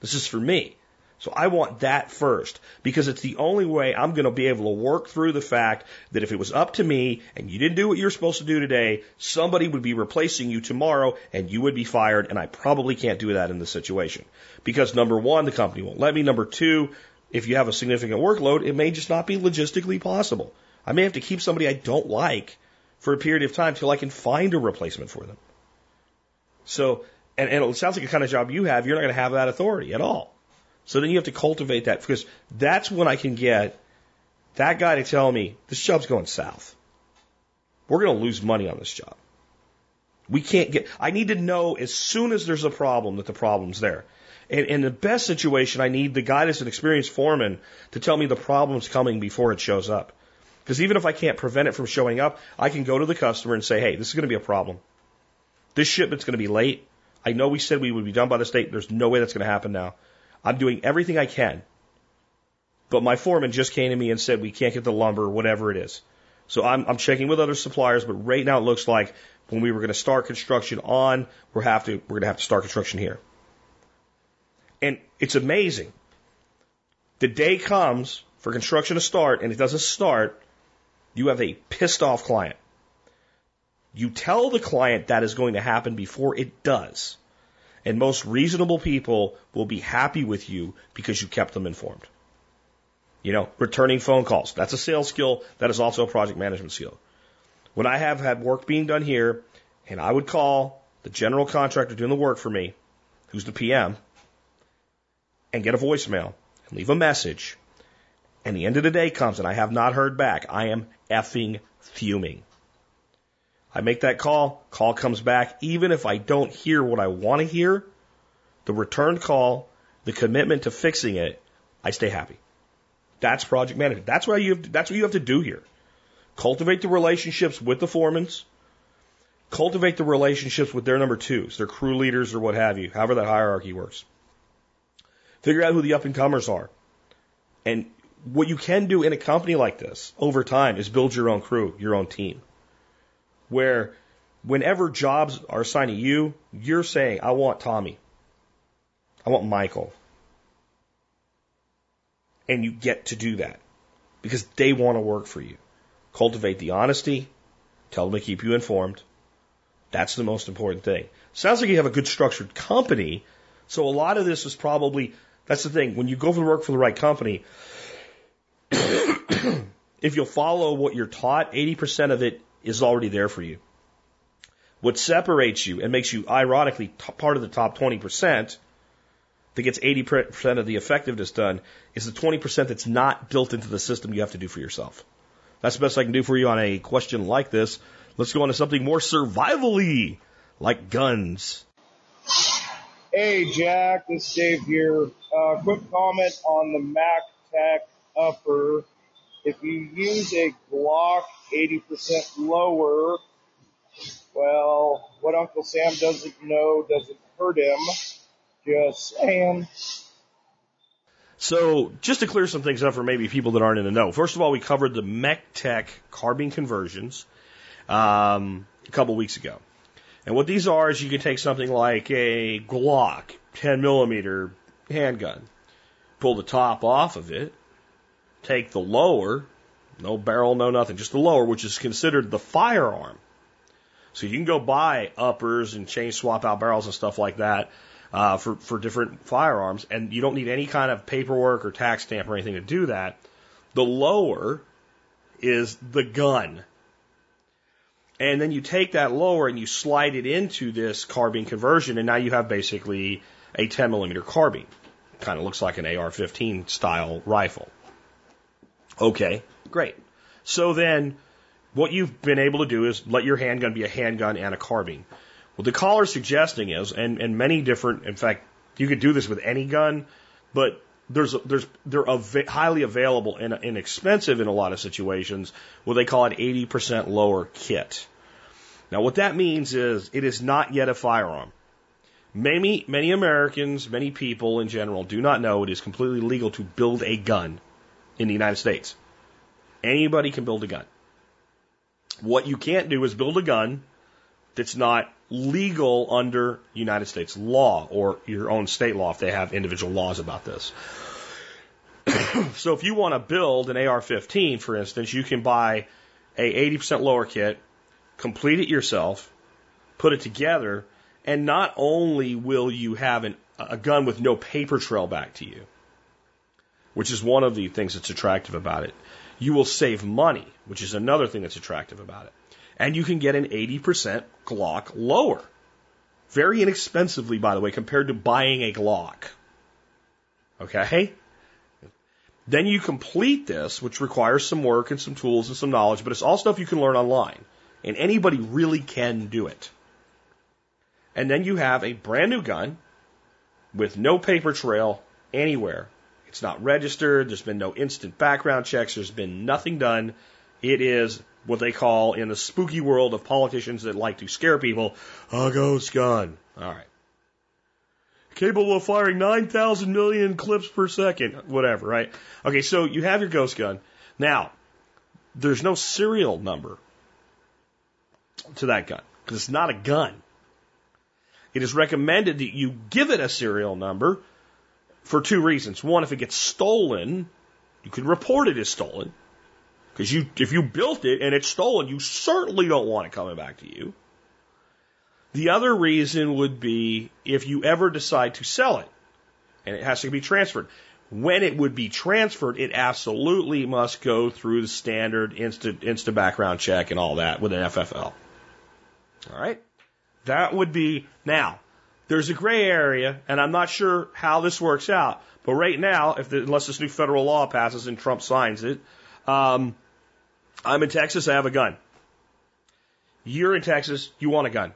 This is for me. So I want that first because it's the only way I'm going to be able to work through the fact that if it was up to me and you didn't do what you're supposed to do today, somebody would be replacing you tomorrow and you would be fired. And I probably can't do that in this situation because number one, the company won't let me. Number two, if you have a significant workload, it may just not be logistically possible. I may have to keep somebody I don't like for a period of time till I can find a replacement for them. So, and, and it sounds like the kind of job you have, you're not going to have that authority at all. So then you have to cultivate that because that's when I can get that guy to tell me this job's going south. We're going to lose money on this job. We can't get, I need to know as soon as there's a problem that the problem's there. And in the best situation, I need the guy that's an experienced foreman to tell me the problem's coming before it shows up. Because even if I can't prevent it from showing up, I can go to the customer and say, hey, this is going to be a problem. This shipment's going to be late. I know we said we would be done by this date. There's no way that's going to happen now. I'm doing everything I can. But my foreman just came to me and said we can't get the lumber, whatever it is. So I'm, I'm checking with other suppliers, but right now it looks like when we were going to start construction on, we're have to we're going to have to start construction here. And it's amazing. The day comes for construction to start, and it doesn't start. You have a pissed off client. You tell the client that is going to happen before it does. And most reasonable people will be happy with you because you kept them informed. You know, returning phone calls. That's a sales skill. That is also a project management skill. When I have had work being done here, and I would call the general contractor doing the work for me, who's the PM, and get a voicemail and leave a message, and the end of the day comes and I have not heard back, I am effing fuming. I make that call, call comes back. Even if I don't hear what I want to hear, the return call, the commitment to fixing it, I stay happy. That's project management. That's what you have to, that's what you have to do here. Cultivate the relationships with the foremans. Cultivate the relationships with their number twos, their crew leaders or what have you, however that hierarchy works. Figure out who the up and comers are. And what you can do in a company like this over time is build your own crew, your own team where whenever jobs are assigned to you, you're saying, I want Tommy. I want Michael. And you get to do that because they want to work for you. Cultivate the honesty. Tell them to keep you informed. That's the most important thing. Sounds like you have a good structured company. So a lot of this is probably, that's the thing. When you go for the work for the right company, if you'll follow what you're taught, 80% of it is already there for you. What separates you and makes you ironically t- part of the top 20% that gets 80% of the effectiveness done is the 20% that's not built into the system you have to do for yourself. That's the best I can do for you on a question like this. Let's go on to something more survivally. like guns. Hey, Jack, this is Dave here. Uh, quick comment on the Mac Tech upper. If you use a Glock 80% lower, well, what Uncle Sam doesn't know doesn't hurt him. Just saying. So, just to clear some things up for maybe people that aren't in the know. First of all, we covered the MechTech carbine conversions um, a couple weeks ago. And what these are is you can take something like a Glock 10 millimeter handgun, pull the top off of it, take the lower, no barrel, no nothing, just the lower, which is considered the firearm. So you can go buy uppers and change swap out barrels and stuff like that uh, for for different firearms, and you don't need any kind of paperwork or tax stamp or anything to do that. The lower is the gun. And then you take that lower and you slide it into this carbine conversion, and now you have basically a 10 millimeter carbine. Kind of looks like an AR 15 style rifle. Okay, great. So then what you've been able to do is let your handgun be a handgun and a carbine. What the caller's suggesting is, and, and many different, in fact, you could do this with any gun, but there's there's they're av- highly available and inexpensive in a lot of situations. What they call an 80% lower kit. Now, what that means is it is not yet a firearm. Many many Americans, many people in general, do not know it is completely legal to build a gun in the United States. Anybody can build a gun. What you can't do is build a gun that's not legal under United States law or your own state law if they have individual laws about this. so if you want to build an AR-15, for instance, you can buy a 80% lower kit, complete it yourself, put it together, and not only will you have an, a gun with no paper trail back to you, which is one of the things that's attractive about it, you will save money, which is another thing that's attractive about it. And you can get an 80% Glock lower. Very inexpensively, by the way, compared to buying a Glock. Okay? Then you complete this, which requires some work and some tools and some knowledge, but it's all stuff you can learn online. And anybody really can do it. And then you have a brand new gun with no paper trail anywhere. It's not registered. There's been no instant background checks. There's been nothing done. It is what they call in the spooky world of politicians that like to scare people a ghost gun. All right. Capable of firing 9,000 million clips per second, whatever, right? Okay, so you have your ghost gun. Now, there's no serial number to that gun because it's not a gun. It is recommended that you give it a serial number for two reasons. One, if it gets stolen, you can report it as stolen. Because you, if you built it and it's stolen, you certainly don't want it coming back to you. The other reason would be if you ever decide to sell it, and it has to be transferred. When it would be transferred, it absolutely must go through the standard instant, instant background check and all that with an FFL. All right? That would be, now, there's a gray area, and I'm not sure how this works out. But right now, if the, unless this new federal law passes and Trump signs it, um, I'm in Texas. I have a gun. You're in Texas. You want a gun.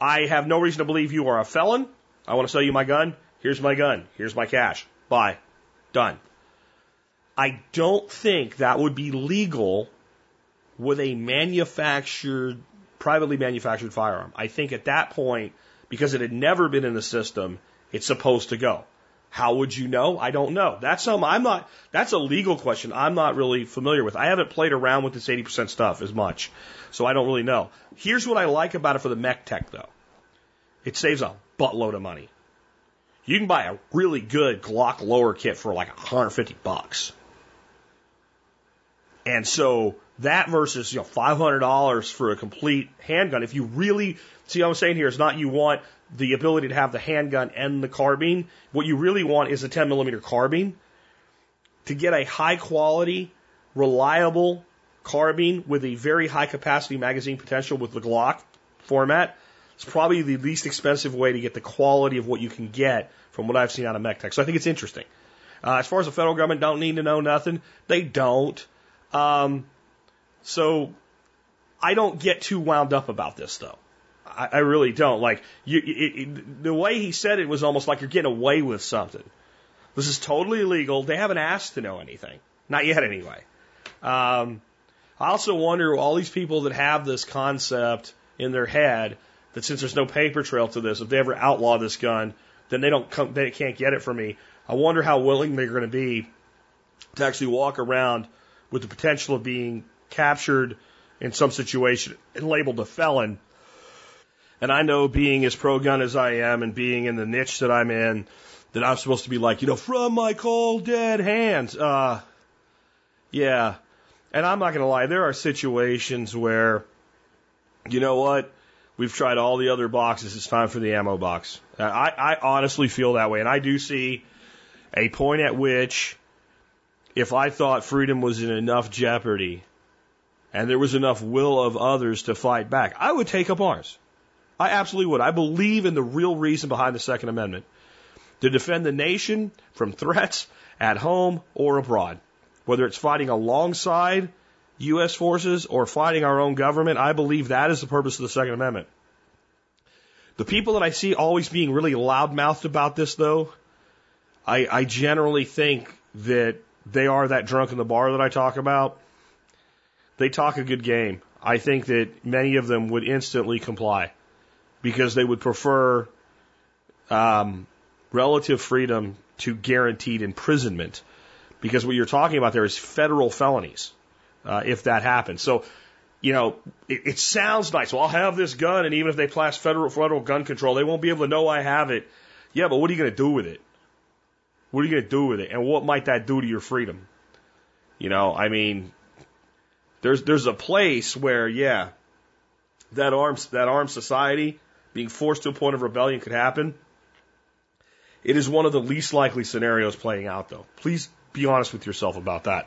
I have no reason to believe you are a felon. I want to sell you my gun. Here's my gun. Here's my cash. Buy. Done. I don't think that would be legal with a manufactured, privately manufactured firearm. I think at that point, because it had never been in the system, it's supposed to go. How would you know? I don't know. That's some I'm not that's a legal question I'm not really familiar with. I haven't played around with this 80% stuff as much. So I don't really know. Here's what I like about it for the MechTech though. It saves a buttload of money. You can buy a really good Glock lower kit for like 150 bucks. And so that versus you know $500 for a complete handgun. If you really see what I'm saying here is not you want the ability to have the handgun and the carbine. What you really want is a 10 millimeter carbine to get a high quality, reliable carbine with a very high capacity magazine potential with the Glock format. It's probably the least expensive way to get the quality of what you can get from what I've seen out of MechTech. So I think it's interesting. Uh, as far as the federal government don't need to know nothing, they don't. Um, so I don't get too wound up about this though. I, I really don't. Like you, it, it, the way he said it was almost like you're getting away with something. This is totally illegal. They haven't asked to know anything, not yet anyway. Um, I also wonder all these people that have this concept in their head that since there's no paper trail to this, if they ever outlaw this gun, then they don't come, they can't get it from me. I wonder how willing they're going to be to actually walk around with the potential of being captured in some situation and labeled a felon. And I know being as pro gun as I am and being in the niche that I'm in, that I'm supposed to be like, you know, from my cold dead hands. Uh, yeah. And I'm not going to lie, there are situations where, you know what? We've tried all the other boxes. It's time for the ammo box. I, I honestly feel that way. And I do see a point at which, if I thought freedom was in enough jeopardy and there was enough will of others to fight back, I would take up arms. I absolutely would. I believe in the real reason behind the Second Amendment to defend the nation from threats at home or abroad. Whether it's fighting alongside U.S. forces or fighting our own government, I believe that is the purpose of the Second Amendment. The people that I see always being really loudmouthed about this, though, I, I generally think that they are that drunk in the bar that I talk about. They talk a good game. I think that many of them would instantly comply because they would prefer um, relative freedom to guaranteed imprisonment. Because what you're talking about there is federal felonies uh, if that happens. So, you know, it, it sounds nice. Well, I'll have this gun, and even if they pass federal federal gun control, they won't be able to know I have it. Yeah, but what are you going to do with it? What are you going to do with it? And what might that do to your freedom? You know, I mean, there's there's a place where, yeah, that arms that armed society being forced to a point of rebellion could happen. It is one of the least likely scenarios playing out, though. Please be honest with yourself about that.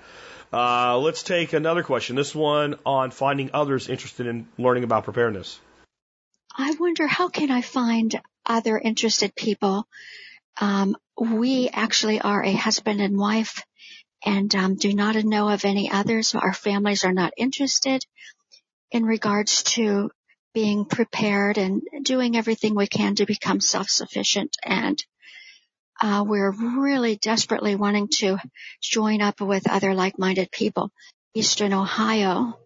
Uh, let's take another question. This one on finding others interested in learning about preparedness. I wonder how can I find other interested people? Um, we actually are a husband and wife and um, do not know of any others. Our families are not interested in regards to being prepared and doing everything we can to become self-sufficient and uh, we're really desperately wanting to join up with other like-minded people. Eastern Ohio,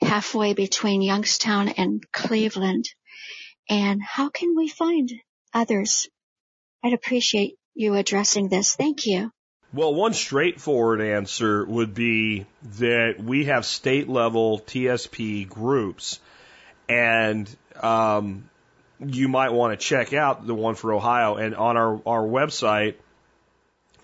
halfway between Youngstown and Cleveland. And how can we find others? I'd appreciate you addressing this. Thank you. Well, one straightforward answer would be that we have state level TSP groups, and um, you might want to check out the one for Ohio. And on our, our website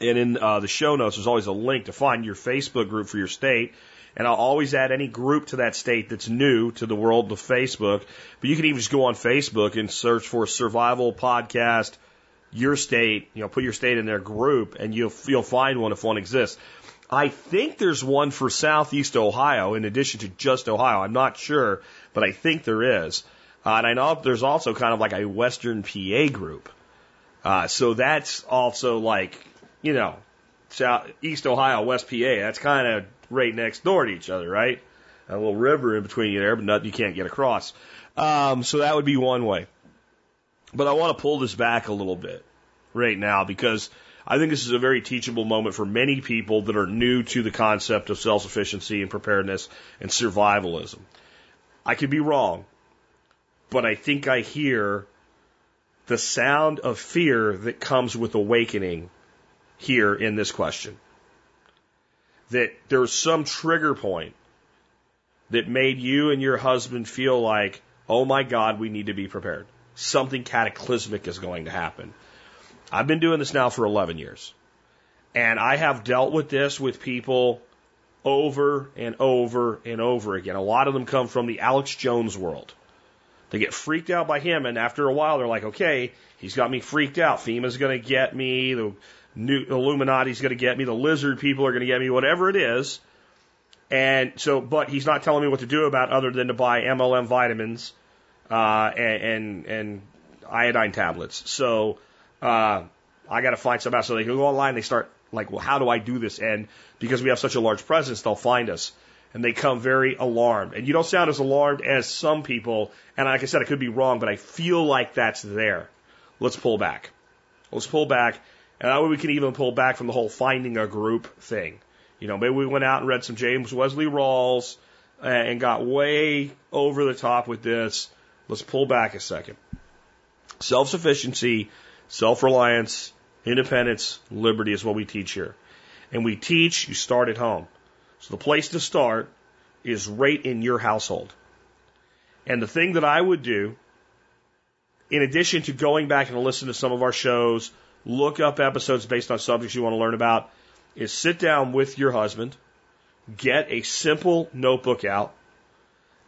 and in uh, the show notes, there's always a link to find your Facebook group for your state. And I'll always add any group to that state that's new to the world of Facebook. But you can even just go on Facebook and search for Survival Podcast, your state, you know, put your state in their group and you'll, you'll find one if one exists. I think there's one for Southeast Ohio in addition to just Ohio. I'm not sure, but I think there is. Uh, and I know there's also kind of like a Western PA group. Uh, so that's also like, you know, South, East Ohio, West PA. That's kind of right next door to each other, right? A little river in between you there, but nothing you can't get across. Um, so that would be one way. But I want to pull this back a little bit right now because I think this is a very teachable moment for many people that are new to the concept of self sufficiency and preparedness and survivalism. I could be wrong, but I think I hear the sound of fear that comes with awakening here in this question. That there's some trigger point that made you and your husband feel like, oh my God, we need to be prepared. Something cataclysmic is going to happen. I've been doing this now for 11 years. And I have dealt with this with people over and over and over again. A lot of them come from the Alex Jones world. They get freaked out by him, and after a while, they're like, okay, he's got me freaked out. FEMA's going to get me. The new Illuminati's going to get me. The lizard people are going to get me. Whatever it is. And so, but he's not telling me what to do about other than to buy MLM vitamins uh, and, and and iodine tablets. So uh, I got to find some out. So they can go online. They start like, well, how do I do this? And because we have such a large presence, they'll find us. and they come very alarmed. And you don't sound as alarmed as some people. And like I said, I could be wrong, but I feel like that's there. Let's pull back. Let's pull back. And that way we can even pull back from the whole finding a group thing. You know, maybe we went out and read some James Wesley Rawles and got way over the top with this. Let's pull back a second. Self sufficiency, self reliance, independence, liberty is what we teach here. And we teach you start at home. So the place to start is right in your household. And the thing that I would do, in addition to going back and listen to some of our shows, look up episodes based on subjects you want to learn about, is sit down with your husband, get a simple notebook out,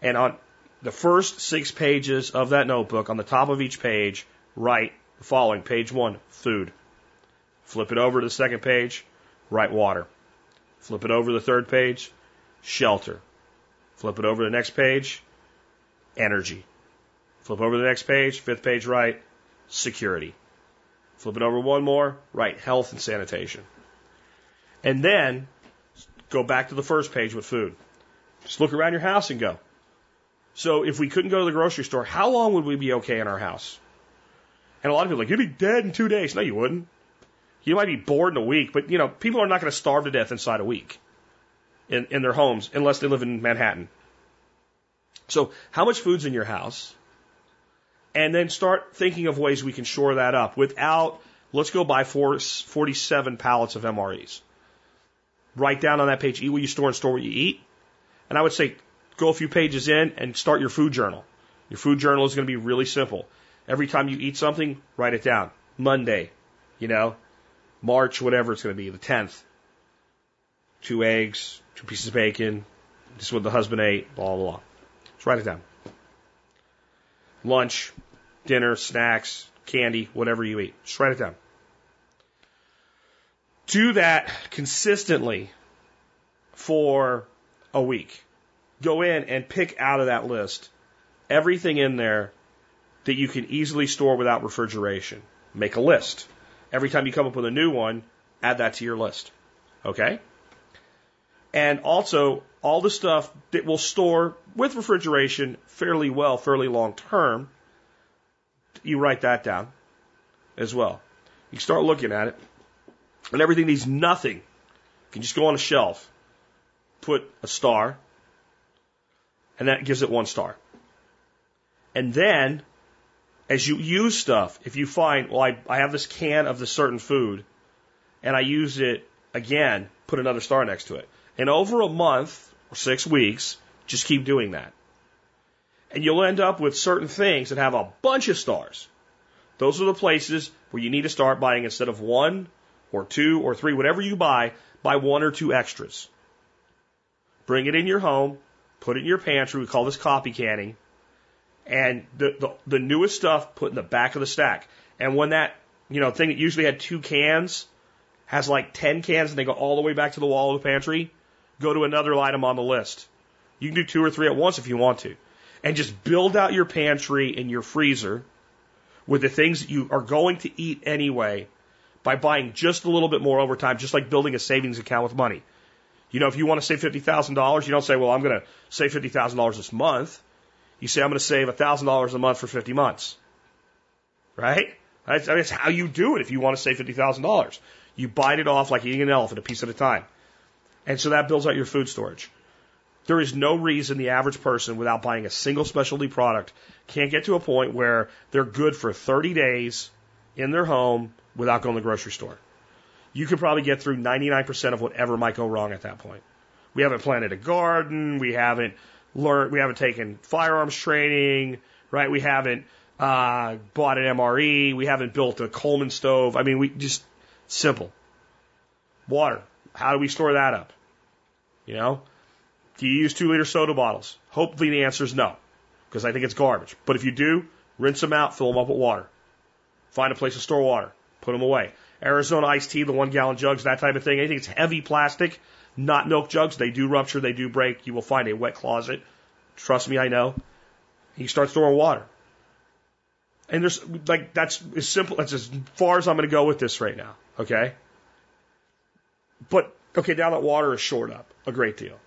and on the first six pages of that notebook, on the top of each page, write the following. Page one, food. Flip it over to the second page, write water. Flip it over to the third page, shelter. Flip it over to the next page, energy. Flip over to the next page, fifth page right, security. Flip it over one more, right, health and sanitation. And then go back to the first page with food. Just look around your house and go. So if we couldn't go to the grocery store, how long would we be okay in our house? And a lot of people are like, you'd be dead in two days. No, you wouldn't. You might be bored in a week, but you know, people are not going to starve to death inside a week in, in their homes unless they live in Manhattan. So how much food's in your house? And then start thinking of ways we can shore that up without, let's go buy four, 47 pallets of MREs. Write down on that page, eat what you store and store what you eat. And I would say, go a few pages in and start your food journal. Your food journal is going to be really simple. Every time you eat something, write it down. Monday, you know, March, whatever it's going to be, the 10th. Two eggs, two pieces of bacon, this is what the husband ate, blah, blah, blah. Just write it down. Lunch, dinner, snacks, candy, whatever you eat. Just write it down. Do that consistently for a week. Go in and pick out of that list everything in there that you can easily store without refrigeration. Make a list. Every time you come up with a new one, add that to your list. Okay? And also, all the stuff that will store with refrigeration fairly well, fairly long term, you write that down as well. You start looking at it, and everything needs nothing. You can just go on a shelf, put a star, and that gives it one star. And then as you use stuff, if you find, well, I, I have this can of this certain food and I use it again, put another star next to it. And over a month or six weeks, just keep doing that. And you'll end up with certain things that have a bunch of stars. Those are the places where you need to start buying instead of one or two or three, whatever you buy, buy one or two extras. Bring it in your home, put it in your pantry. We call this copy canning and the, the, the newest stuff put in the back of the stack. And when that, you know, thing that usually had two cans has like 10 cans and they go all the way back to the wall of the pantry, go to another item on the list. You can do two or three at once if you want to. And just build out your pantry and your freezer with the things that you are going to eat anyway by buying just a little bit more over time, just like building a savings account with money. You know, if you want to save $50,000, you don't say, well, I'm going to save $50,000 this month. You say, I'm going to save $1,000 a month for 50 months. Right? That's, that's how you do it if you want to save $50,000. You bite it off like eating an elephant, a piece at a time. And so that builds out your food storage. There is no reason the average person, without buying a single specialty product, can't get to a point where they're good for 30 days in their home without going to the grocery store. You could probably get through 99% of whatever might go wrong at that point. We haven't planted a garden. We haven't learned, we haven't taken firearms training, right? We haven't uh, bought an MRE. We haven't built a Coleman stove. I mean, we just simple. Water. How do we store that up? You know, do you use two liter soda bottles? Hopefully the answer is no, because I think it's garbage. But if you do, rinse them out, fill them up with water. Find a place to store water. Put them away. Arizona iced tea, the one gallon jugs, that type of thing. Anything that's heavy plastic, not milk jugs. They do rupture, they do break. You will find a wet closet. Trust me, I know. You start storing water. And there's like that's as simple that's as far as I'm going to go with this right now. Okay. But okay, now that water is shored up a great deal.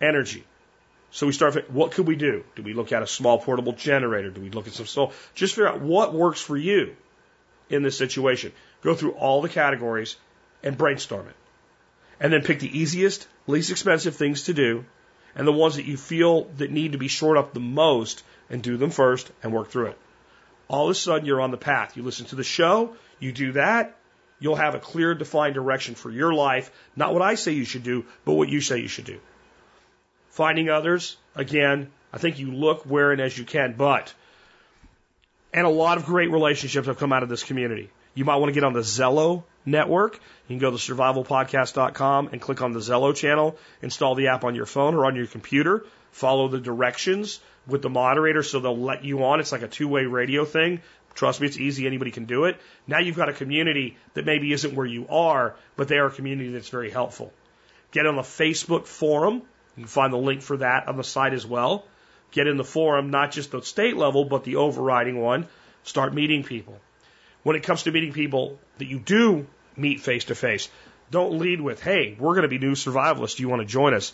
energy. So we start, what could we do? Do we look at a small portable generator? Do we look at some solar? Just figure out what works for you in this situation. Go through all the categories and brainstorm it. And then pick the easiest, least expensive things to do and the ones that you feel that need to be shored up the most and do them first and work through it. All of a sudden you're on the path. You listen to the show, you do that, you'll have a clear defined direction for your life, not what I say you should do, but what you say you should do. Finding others, again, I think you look where and as you can, but and a lot of great relationships have come out of this community. You might want to get on the Zello network. You can go to survivalpodcast.com and click on the Zello channel, install the app on your phone or on your computer, follow the directions with the moderator so they'll let you on. It's like a two way radio thing. Trust me, it's easy. Anybody can do it. Now you've got a community that maybe isn't where you are, but they are a community that's very helpful. Get on the Facebook forum. You can find the link for that on the site as well. Get in the forum, not just the state level, but the overriding one. Start meeting people. When it comes to meeting people that you do meet face to face, don't lead with, hey, we're going to be new survivalists. Do you want to join us?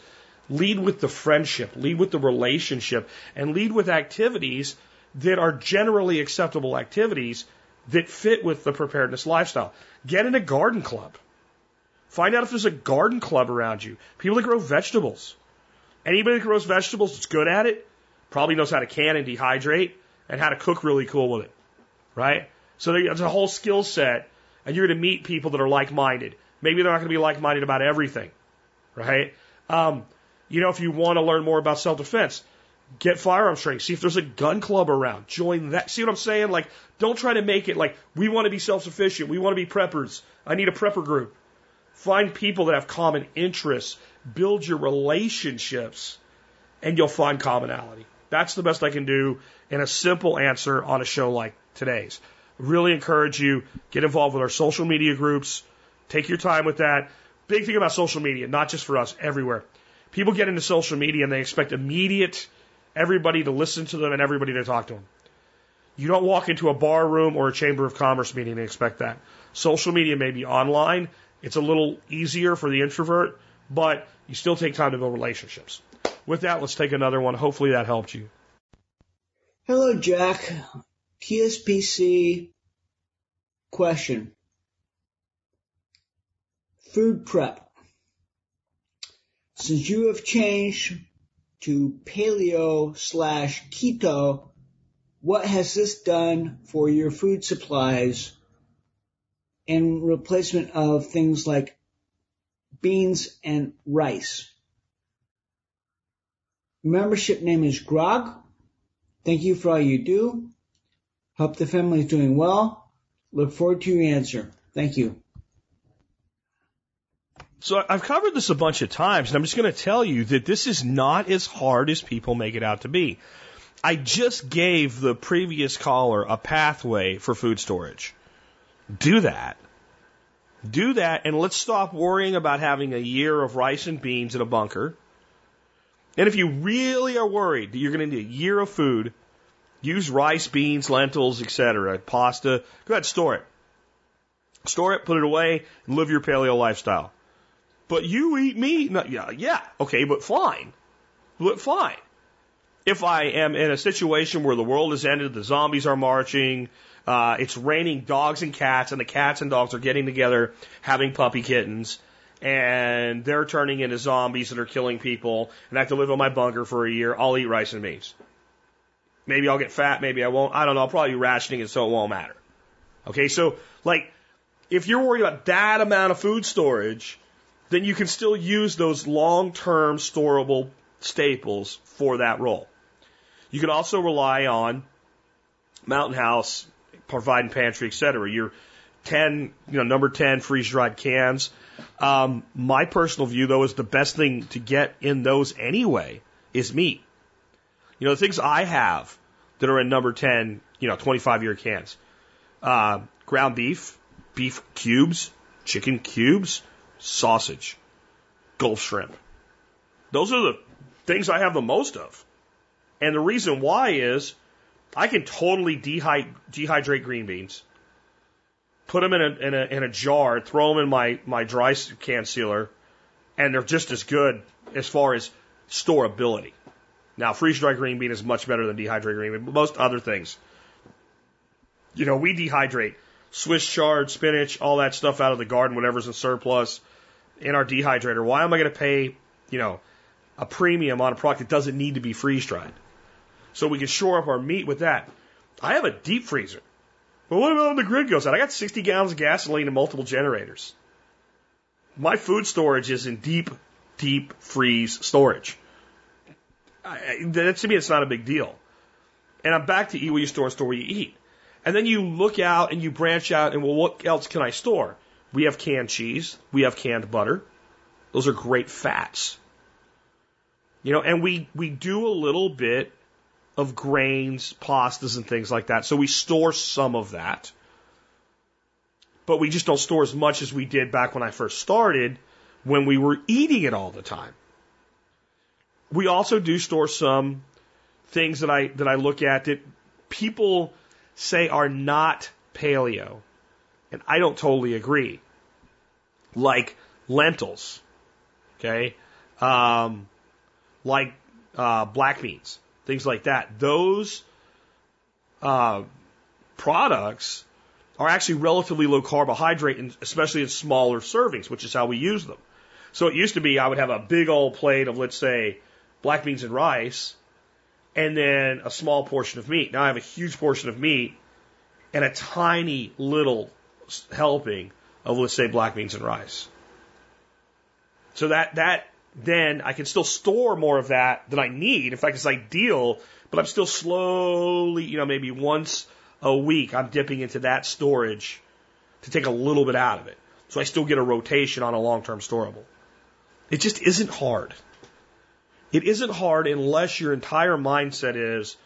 Lead with the friendship, lead with the relationship, and lead with activities that are generally acceptable activities that fit with the preparedness lifestyle. Get in a garden club. Find out if there's a garden club around you. People that grow vegetables. Anybody that grows vegetables that's good at it probably knows how to can and dehydrate and how to cook really cool with it. Right? So there's a whole skill set and you're going to meet people that are like minded. Maybe they're not going to be like minded about everything. Right? Um, you know, if you want to learn more about self defense, get firearms training. See if there's a gun club around. Join that. See what I'm saying? Like, don't try to make it like we want to be self sufficient. We want to be preppers. I need a prepper group. Find people that have common interests. Build your relationships, and you'll find commonality. That's the best I can do in a simple answer on a show like today's. Really encourage you get involved with our social media groups. Take your time with that. Big thing about social media, not just for us, everywhere. People get into social media and they expect immediate everybody to listen to them and everybody to talk to them. You don't walk into a bar room or a chamber of commerce meeting and expect that. Social media may be online. It's a little easier for the introvert, but you still take time to build relationships. With that, let's take another one. Hopefully that helped you. Hello, Jack. TSPC question. Food prep. Since you have changed to paleo slash keto, what has this done for your food supplies and replacement of things like beans and rice? Membership name is Grog. Thank you for all you do. Hope the family is doing well. Look forward to your answer. Thank you. So I've covered this a bunch of times, and I'm just going to tell you that this is not as hard as people make it out to be. I just gave the previous caller a pathway for food storage. Do that. Do that, and let's stop worrying about having a year of rice and beans in a bunker. And if you really are worried that you're going to need a year of food, use rice, beans, lentils, etc., pasta. Go ahead, store it. Store it, put it away, and live your paleo lifestyle. But you eat meat. No, yeah, yeah, okay, but fine. But fine. If I am in a situation where the world has ended, the zombies are marching, uh, it's raining dogs and cats, and the cats and dogs are getting together having puppy kittens, and they're turning into zombies that are killing people, and I have to live in my bunker for a year, I'll eat rice and beans. Maybe I'll get fat, maybe I won't. I don't know. I'll probably be rationing it so it won't matter. Okay, so like if you're worried about that amount of food storage, then you can still use those long term storable staples for that role. You can also rely on Mountain House, Provident Pantry, etc. Your 10, you know, number 10 freeze dried cans. Um, my personal view, though, is the best thing to get in those anyway is meat. You know, the things I have that are in number 10, you know, 25 year cans uh, ground beef, beef cubes, chicken cubes, sausage, Gulf shrimp. Those are the things I have the most of. And the reason why is I can totally dehy- dehydrate green beans, put them in a, in a, in a jar, throw them in my, my dry can sealer, and they're just as good as far as storability. Now, freeze dried green bean is much better than dehydrated green bean, but most other things. You know, we dehydrate Swiss chard, spinach, all that stuff out of the garden, whatever's in surplus, in our dehydrator. Why am I going to pay, you know, a premium on a product that doesn't need to be freeze dried? So we can shore up our meat with that. I have a deep freezer. But what about when the grid goes out? I got 60 gallons of gasoline and multiple generators. My food storage is in deep, deep freeze storage. I, that, to me, it's not a big deal. And I'm back to eat where you store, and store where you eat. And then you look out and you branch out and well, what else can I store? We have canned cheese. We have canned butter. Those are great fats. You know, and we, we do a little bit of grains, pastas, and things like that. So we store some of that. But we just don't store as much as we did back when I first started when we were eating it all the time. We also do store some things that I that I look at that people say are not paleo. And I don't totally agree. Like lentils. Okay? Um, like uh, black beans things like that. Those uh, products are actually relatively low carbohydrate, and especially in smaller servings, which is how we use them. So it used to be I would have a big old plate of, let's say, black beans and rice, and then a small portion of meat. Now I have a huge portion of meat and a tiny little helping of, let's say, black beans and rice. So that, that then I can still store more of that than I need. In fact, it's ideal, but I'm still slowly, you know, maybe once a week, I'm dipping into that storage to take a little bit out of it. So I still get a rotation on a long term storable. It just isn't hard. It isn't hard unless your entire mindset is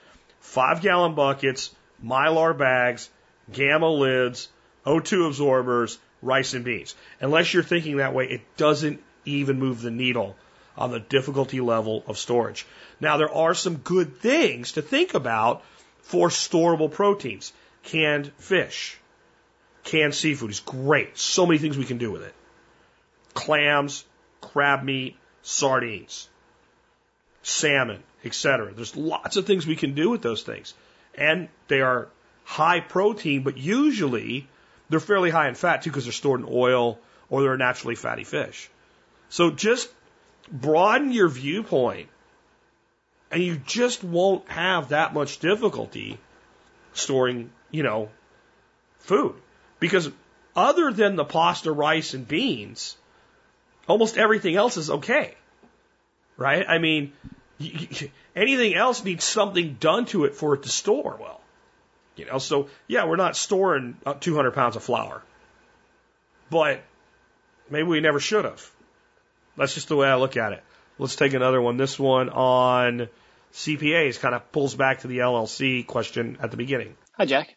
five gallon buckets, mylar bags, gamma lids, O2 absorbers, rice and beans. Unless you're thinking that way, it doesn't even move the needle on the difficulty level of storage. Now, there are some good things to think about for storable proteins. Canned fish, canned seafood is great. So many things we can do with it. Clams, crab meat, sardines, salmon, etc. There's lots of things we can do with those things. And they are high protein, but usually they're fairly high in fat too because they're stored in oil or they're a naturally fatty fish. So just broaden your viewpoint and you just won't have that much difficulty storing, you know, food. Because other than the pasta, rice, and beans, almost everything else is okay. Right? I mean, anything else needs something done to it for it to store well. You know, so yeah, we're not storing uh, 200 pounds of flour, but maybe we never should have. That's just the way I look at it. Let's take another one. This one on CPAs kind of pulls back to the LLC question at the beginning. Hi, Jack.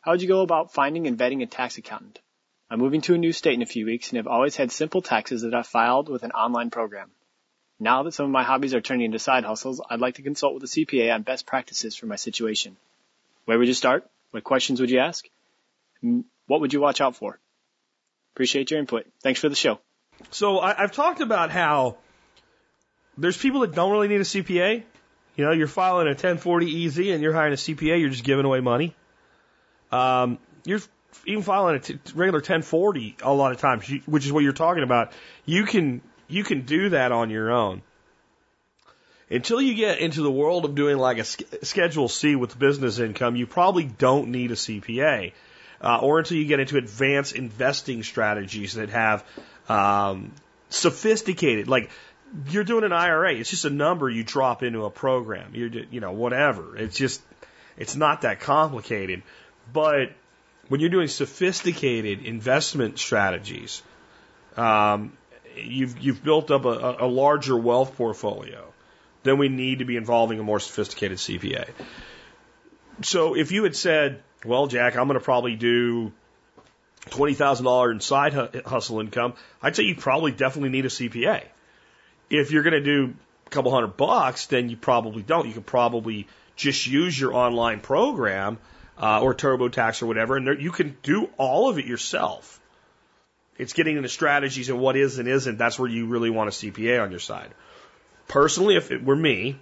How would you go about finding and vetting a tax accountant? I'm moving to a new state in a few weeks and have always had simple taxes that I've filed with an online program. Now that some of my hobbies are turning into side hustles, I'd like to consult with a CPA on best practices for my situation. Where would you start? What questions would you ask? What would you watch out for? Appreciate your input. Thanks for the show. So I, I've talked about how there's people that don't really need a CPA. You know, you're filing a 1040 EZ and you're hiring a CPA, you're just giving away money. Um, you're even filing a t- regular 1040 a lot of times, which is what you're talking about. You can you can do that on your own. Until you get into the world of doing like a Schedule C with business income, you probably don't need a CPA. Uh, or until you get into advanced investing strategies that have um, sophisticated, like you're doing an IRA. It's just a number you drop into a program. You're, you know, whatever. It's just, it's not that complicated. But when you're doing sophisticated investment strategies, um, you've you've built up a, a larger wealth portfolio. Then we need to be involving a more sophisticated CPA. So if you had said, "Well, Jack, I'm going to probably do $20,000 in side hustle income, I'd say you probably definitely need a CPA. If you're going to do a couple hundred bucks, then you probably don't. You can probably just use your online program uh, or TurboTax or whatever, and there, you can do all of it yourself. It's getting into strategies and what is and isn't. That's where you really want a CPA on your side. Personally, if it were me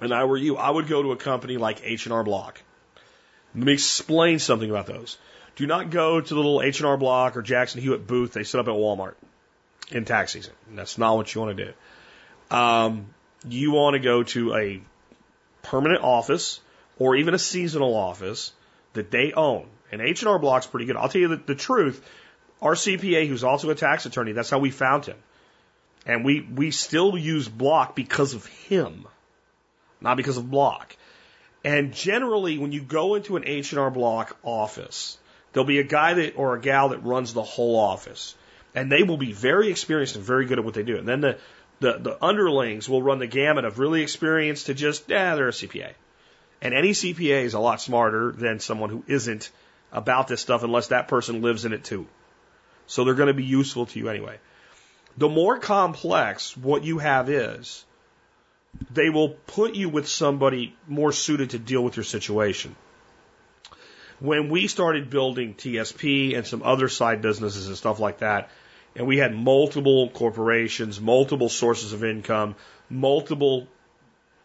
and I were you, I would go to a company like H&R Block. Let me explain something about those. Do not go to the little H&R Block or Jackson Hewitt booth they set up at Walmart in tax season. That's not what you want to do. Um, you want to go to a permanent office or even a seasonal office that they own. And H&R Block's pretty good. I'll tell you the, the truth. Our CPA, who's also a tax attorney, that's how we found him. And we, we still use Block because of him, not because of Block. And generally, when you go into an H&R Block office, there'll be a guy that, or a gal that runs the whole office. And they will be very experienced and very good at what they do. And then the, the, the underlings will run the gamut of really experienced to just, yeah, they're a CPA. And any CPA is a lot smarter than someone who isn't about this stuff unless that person lives in it too. So they're going to be useful to you anyway. The more complex what you have is, they will put you with somebody more suited to deal with your situation. When we started building TSP and some other side businesses and stuff like that, and we had multiple corporations, multiple sources of income, multiple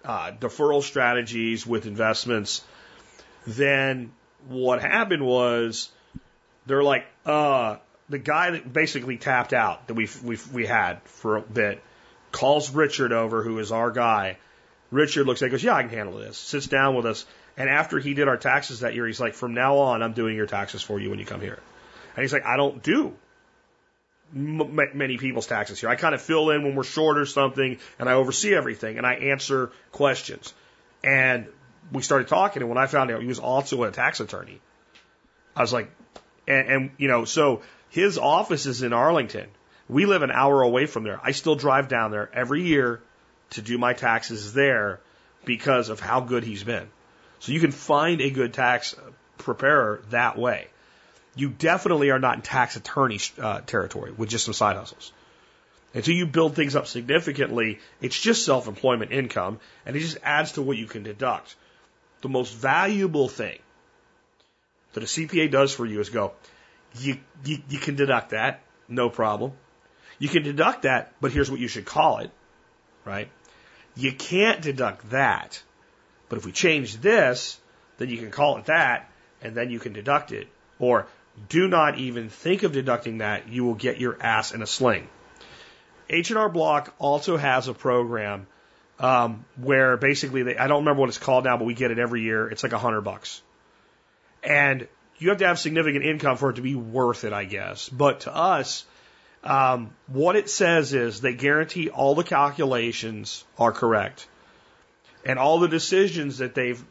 uh, deferral strategies with investments, then what happened was they're like, uh, the guy that basically tapped out that we we we had for a bit calls Richard over, who is our guy. Richard looks at it, goes, yeah, I can handle this. Sits down with us, and after he did our taxes that year, he's like, from now on, I'm doing your taxes for you when you come here. And he's like, I don't do m- many people's taxes here. I kind of fill in when we're short or something, and I oversee everything, and I answer questions. And we started talking, and when I found out he was also a tax attorney, I was like, and, and you know, so his office is in Arlington. We live an hour away from there. I still drive down there every year to do my taxes there because of how good he's been. So you can find a good tax preparer that way. You definitely are not in tax attorney uh, territory with just some side hustles. Until you build things up significantly, it's just self employment income and it just adds to what you can deduct. The most valuable thing that a CPA does for you is go, you, you, you can deduct that, no problem. You can deduct that, but here's what you should call it, right? You can't deduct that, but if we change this, then you can call it that, and then you can deduct it. Or do not even think of deducting that. You will get your ass in a sling. H&R Block also has a program um, where basically they, I don't remember what it's called now, but we get it every year. It's like a hundred bucks, and you have to have significant income for it to be worth it, I guess. But to us, um, what it says is they guarantee all the calculations are correct, and all the decisions that they've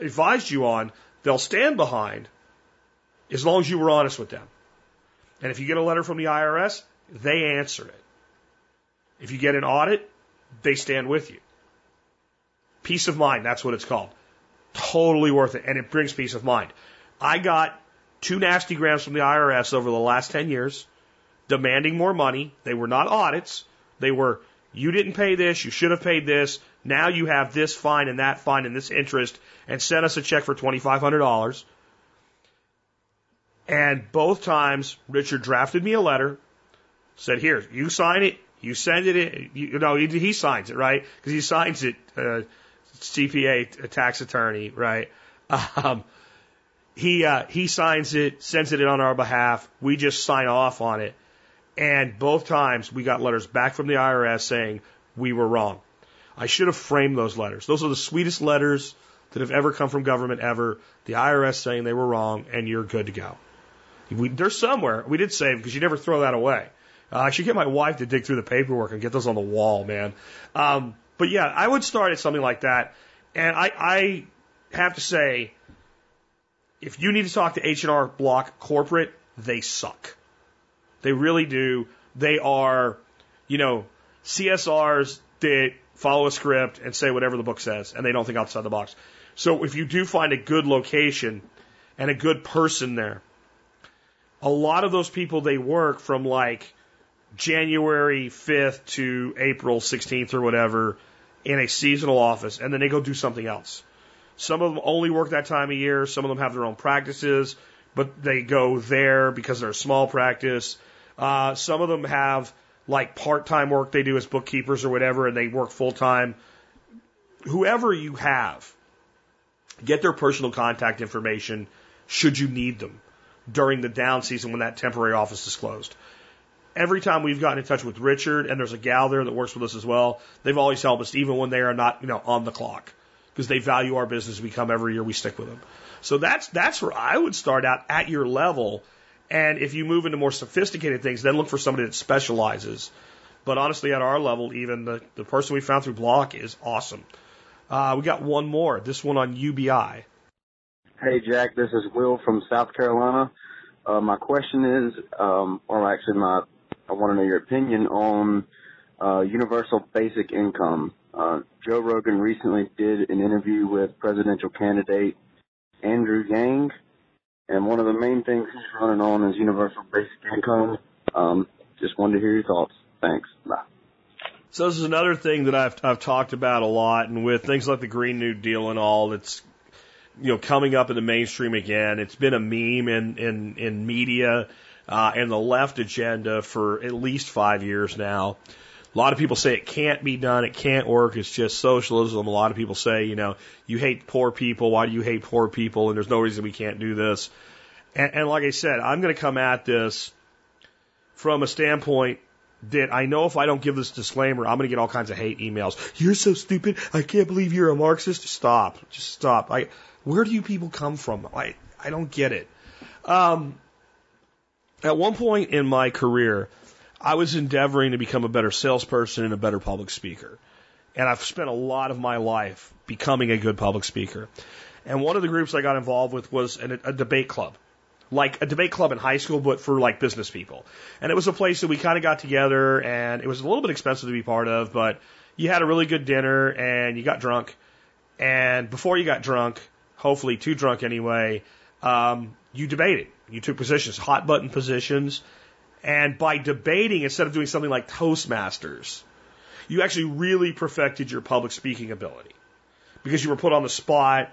advised you on, they'll stand behind as long as you were honest with them. And if you get a letter from the IRS, they answer it. If you get an audit, they stand with you. Peace of mind, that's what it's called. Totally worth it. And it brings peace of mind. I got two nasty grams from the IRS over the last 10 years demanding more money. They were not audits. They were, you didn't pay this, you should have paid this. Now you have this fine and that fine and this interest and sent us a check for $2,500. And both times, Richard drafted me a letter, said, here, you sign it, you send it in, you know, he, he signs it, right? Because he signs it, uh, CPA, a tax attorney, right? Um, he, uh, he signs it, sends it in on our behalf. We just sign off on it. And both times we got letters back from the IRS saying we were wrong. I should have framed those letters. Those are the sweetest letters that have ever come from government ever. The IRS saying they were wrong and you're good to go. We, there's somewhere. We did save because you never throw that away. Uh, I should get my wife to dig through the paperwork and get those on the wall, man. Um, but yeah, I would start at something like that. And I, I have to say, if you need to talk to H&R Block corporate, they suck. They really do. They are, you know, CSRs that follow a script and say whatever the book says, and they don't think outside the box. So if you do find a good location and a good person there, a lot of those people they work from like January 5th to April 16th or whatever in a seasonal office, and then they go do something else. Some of them only work that time of year. Some of them have their own practices, but they go there because they're a small practice. Uh, some of them have like part time work they do as bookkeepers or whatever, and they work full time. Whoever you have, get their personal contact information should you need them during the down season when that temporary office is closed. Every time we've gotten in touch with Richard, and there's a gal there that works with us as well, they've always helped us, even when they are not, you know, on the clock, because they value our business. We come every year, we stick with them. So that's that's where I would start out at your level, and if you move into more sophisticated things, then look for somebody that specializes. But honestly, at our level, even the the person we found through Block is awesome. Uh, we got one more. This one on UBI. Hey, Jack, this is Will from South Carolina. Uh, my question is, um, or actually my, I want to know your opinion on uh, universal basic income. Uh, Joe Rogan recently did an interview with presidential candidate Andrew Yang, and one of the main things he's running on is universal basic income. Um, just wanted to hear your thoughts. Thanks. Bye. So this is another thing that I've I've talked about a lot, and with things like the Green New Deal and all, it's you know coming up in the mainstream again. It's been a meme in in in media uh, and the left agenda for at least five years now. A lot of people say it can't be done, it can't work, it's just socialism. A lot of people say, you know, you hate poor people, why do you hate poor people? And there's no reason we can't do this. And, and like I said, I'm going to come at this from a standpoint that I know if I don't give this disclaimer, I'm going to get all kinds of hate emails. You're so stupid. I can't believe you're a Marxist. Stop. Just stop. I, where do you people come from? I, I don't get it. Um, at one point in my career, I was endeavoring to become a better salesperson and a better public speaker. And I've spent a lot of my life becoming a good public speaker. And one of the groups I got involved with was an, a debate club, like a debate club in high school, but for like business people. And it was a place that we kind of got together, and it was a little bit expensive to be part of, but you had a really good dinner and you got drunk. And before you got drunk, hopefully too drunk anyway, um, you debated. You took positions, hot button positions. And by debating, instead of doing something like Toastmasters, you actually really perfected your public speaking ability because you were put on the spot,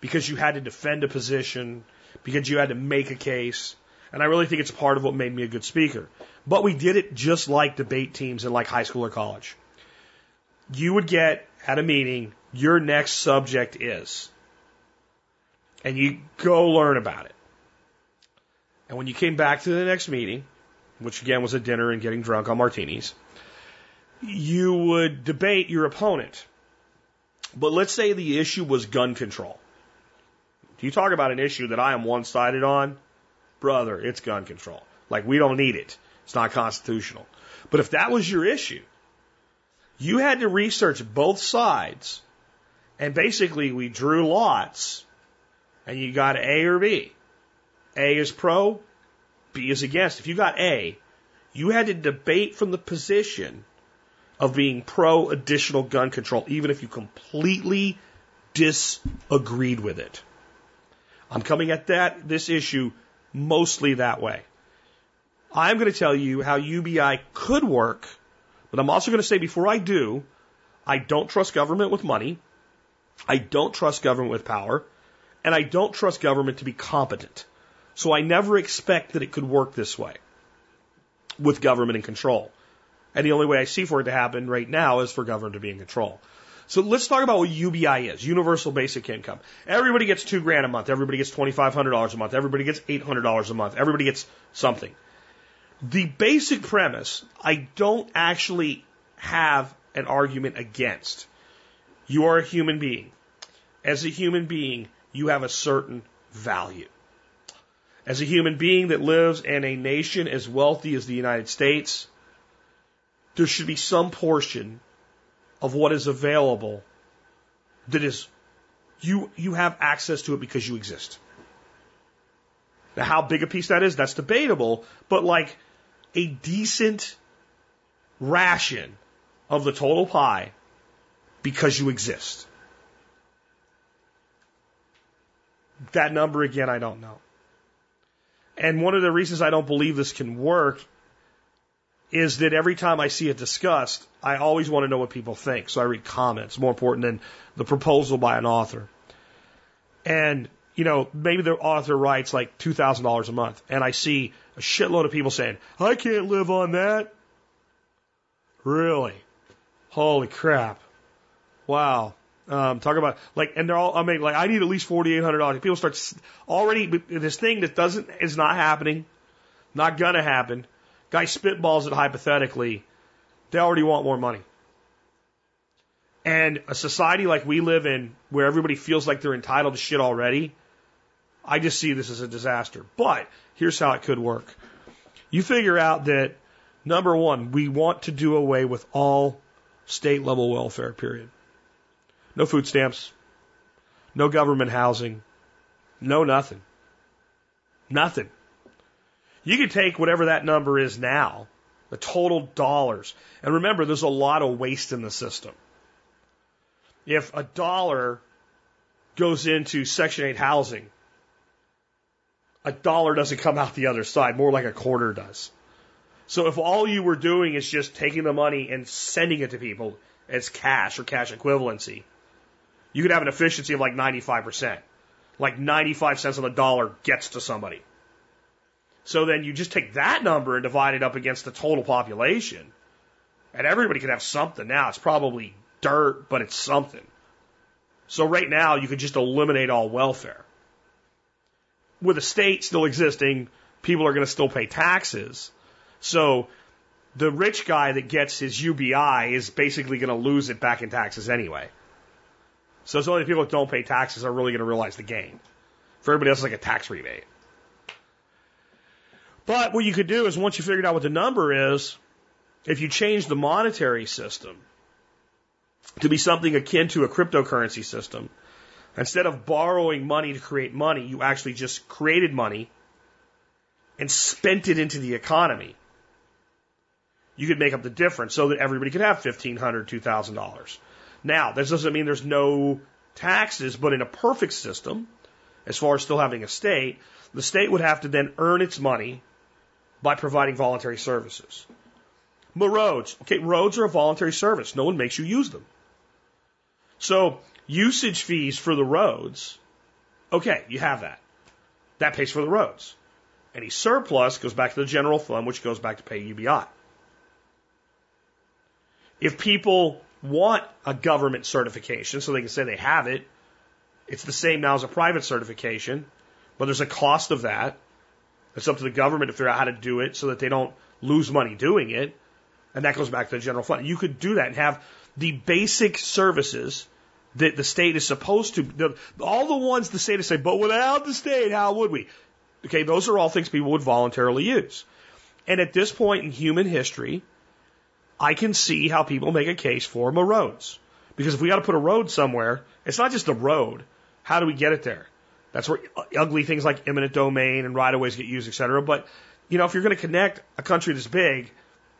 because you had to defend a position, because you had to make a case. And I really think it's part of what made me a good speaker. But we did it just like debate teams in like high school or college. You would get at a meeting, your next subject is, and you go learn about it. And when you came back to the next meeting, which again was a dinner and getting drunk on martinis, you would debate your opponent. But let's say the issue was gun control. Do you talk about an issue that I am one sided on? Brother, it's gun control. Like, we don't need it. It's not constitutional. But if that was your issue, you had to research both sides. And basically, we drew lots, and you got A or B. A is pro, B is against. If you got A, you had to debate from the position of being pro additional gun control, even if you completely disagreed with it. I'm coming at that this issue mostly that way. I'm going to tell you how UBI could work, but I'm also going to say before I do, I don't trust government with money. I don't trust government with power, and I don't trust government to be competent. So I never expect that it could work this way with government in control. And the only way I see for it to happen right now is for government to be in control. So let's talk about what UBI is, Universal Basic Income. Everybody gets two grand a month. Everybody gets $2,500 a month. Everybody gets $800 a month. Everybody gets something. The basic premise, I don't actually have an argument against. You are a human being. As a human being, you have a certain value. As a human being that lives in a nation as wealthy as the United States, there should be some portion of what is available that is you you have access to it because you exist. Now how big a piece that is, that's debatable, but like a decent ration of the total pie because you exist. That number again, I don't know. And one of the reasons I don't believe this can work is that every time I see it discussed, I always want to know what people think. So I read comments, more important than the proposal by an author. And, you know, maybe the author writes like $2,000 a month, and I see a shitload of people saying, I can't live on that. Really? Holy crap. Wow. Um, talk about like, and they're all. I mean, like, I need at least forty eight hundred dollars. People start already this thing that doesn't is not happening, not gonna happen. Guy spitballs it hypothetically. They already want more money. And a society like we live in, where everybody feels like they're entitled to shit already, I just see this as a disaster. But here's how it could work. You figure out that number one, we want to do away with all state level welfare, period. No food stamps, no government housing, no nothing. Nothing. You could take whatever that number is now, the total dollars, and remember there's a lot of waste in the system. If a dollar goes into Section 8 housing, a dollar doesn't come out the other side, more like a quarter does. So if all you were doing is just taking the money and sending it to people as cash or cash equivalency, you could have an efficiency of like 95%. Like 95 cents on the dollar gets to somebody. So then you just take that number and divide it up against the total population, and everybody could have something now. It's probably dirt, but it's something. So right now you could just eliminate all welfare. With the state still existing, people are going to still pay taxes. So the rich guy that gets his UBI is basically going to lose it back in taxes anyway. So it's only people that don't pay taxes are really going to realize the gain. For everybody else, it's like a tax rebate. But what you could do is once you figured out what the number is, if you change the monetary system to be something akin to a cryptocurrency system, instead of borrowing money to create money, you actually just created money and spent it into the economy. You could make up the difference so that everybody could have $1,500, $2,000. Now, this doesn't mean there's no taxes, but in a perfect system, as far as still having a state, the state would have to then earn its money by providing voluntary services. But roads, okay, roads are a voluntary service. No one makes you use them. So usage fees for the roads, okay, you have that. That pays for the roads. Any surplus goes back to the general fund, which goes back to pay UBI. If people want a government certification so they can say they have it, it's the same now as a private certification, but there's a cost of that. It's up to the government to figure out how to do it so that they don't lose money doing it. And that goes back to the general fund. You could do that and have the basic services that the state is supposed to, the, all the ones the state is saying, but without the state, how would we? Okay, those are all things people would voluntarily use. And at this point in human history, I can see how people make a case for roads. Because if we got to put a road somewhere, it's not just a road. How do we get it there? That's where ugly things like eminent domain and right of ways get used, et cetera. But, you know, if you're going to connect a country this big,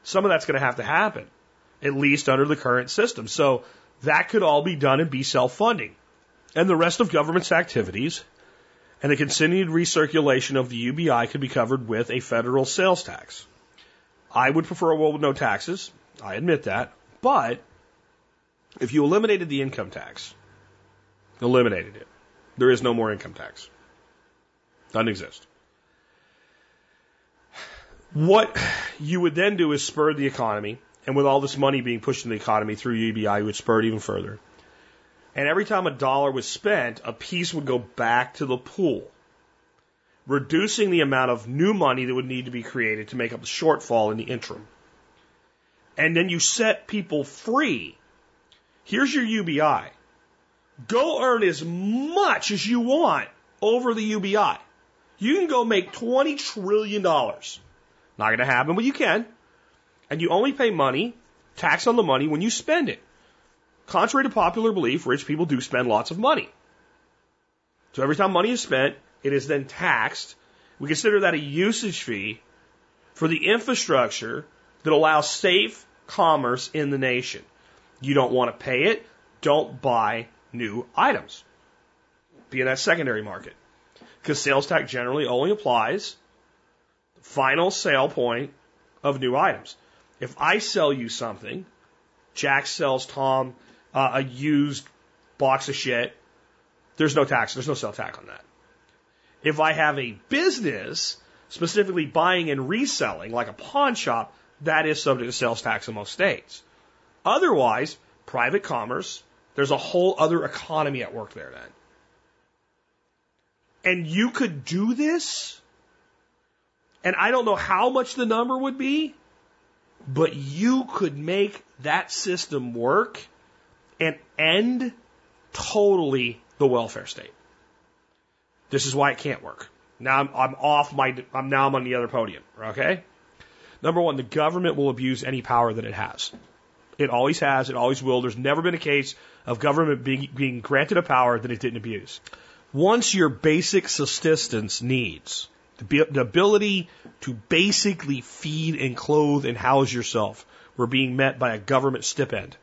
some of that's going to have to happen, at least under the current system. So that could all be done and be self funding. And the rest of government's activities and the continued recirculation of the UBI could be covered with a federal sales tax. I would prefer a world with no taxes. I admit that. But if you eliminated the income tax, eliminated it, there is no more income tax. Doesn't exist. What you would then do is spur the economy, and with all this money being pushed in the economy through UBI, you would spur it even further. And every time a dollar was spent, a piece would go back to the pool, reducing the amount of new money that would need to be created to make up the shortfall in the interim. And then you set people free. Here's your UBI. Go earn as much as you want over the UBI. You can go make $20 trillion. Not going to happen, but you can. And you only pay money, tax on the money when you spend it. Contrary to popular belief, rich people do spend lots of money. So every time money is spent, it is then taxed. We consider that a usage fee for the infrastructure that allows safe commerce in the nation. You don't want to pay it, don't buy new items. Be in that secondary market. Because sales tax generally only applies the final sale point of new items. If I sell you something, Jack sells Tom uh, a used box of shit, there's no tax, there's no sale tax on that. If I have a business, specifically buying and reselling, like a pawn shop, that is subject to sales tax in most states. Otherwise, private commerce, there's a whole other economy at work there then. And you could do this, and I don't know how much the number would be, but you could make that system work and end totally the welfare state. This is why it can't work. Now I'm, I'm off my, I'm now I'm on the other podium. Okay. Number one, the government will abuse any power that it has. It always has. It always will. There's never been a case of government being, being granted a power that it didn't abuse. Once your basic subsistence needs, the, the ability to basically feed and clothe and house yourself, were being met by a government stipend.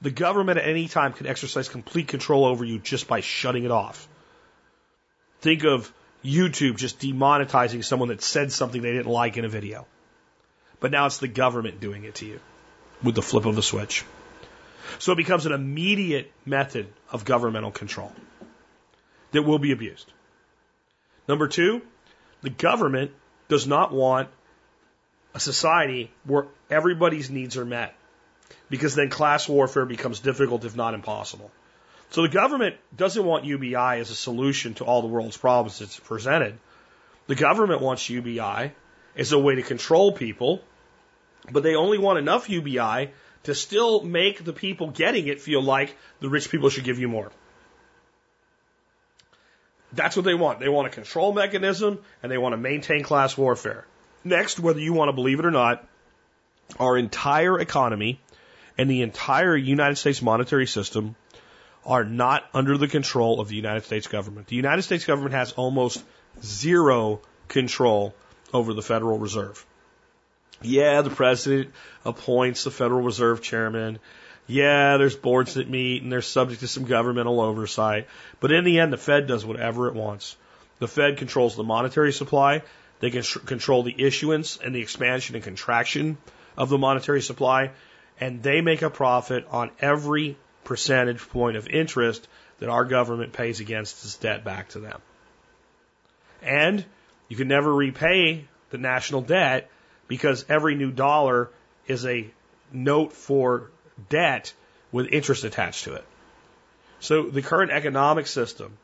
The government at any time can exercise complete control over you just by shutting it off. Think of YouTube just demonetizing someone that said something they didn't like in a video. But now it's the government doing it to you with the flip of the switch. So it becomes an immediate method of governmental control that will be abused. Number two, the government does not want a society where everybody's needs are met because then class warfare becomes difficult, if not impossible. So the government doesn't want UBI as a solution to all the world's problems it's presented. The government wants UBI as a way to control people, but they only want enough UBI to still make the people getting it feel like the rich people should give you more. That's what they want. They want a control mechanism and they want to maintain class warfare. Next, whether you want to believe it or not, our entire economy and the entire United States monetary system are not under the control of the United States government. The United States government has almost zero control over the Federal Reserve. Yeah, the president appoints the Federal Reserve chairman. Yeah, there's boards that meet and they're subject to some governmental oversight. But in the end, the Fed does whatever it wants. The Fed controls the monetary supply. They can control the issuance and the expansion and contraction of the monetary supply. And they make a profit on every percentage point of interest that our government pays against its debt back to them. And you can never repay the national debt because every new dollar is a note for debt with interest attached to it. So the current economic system,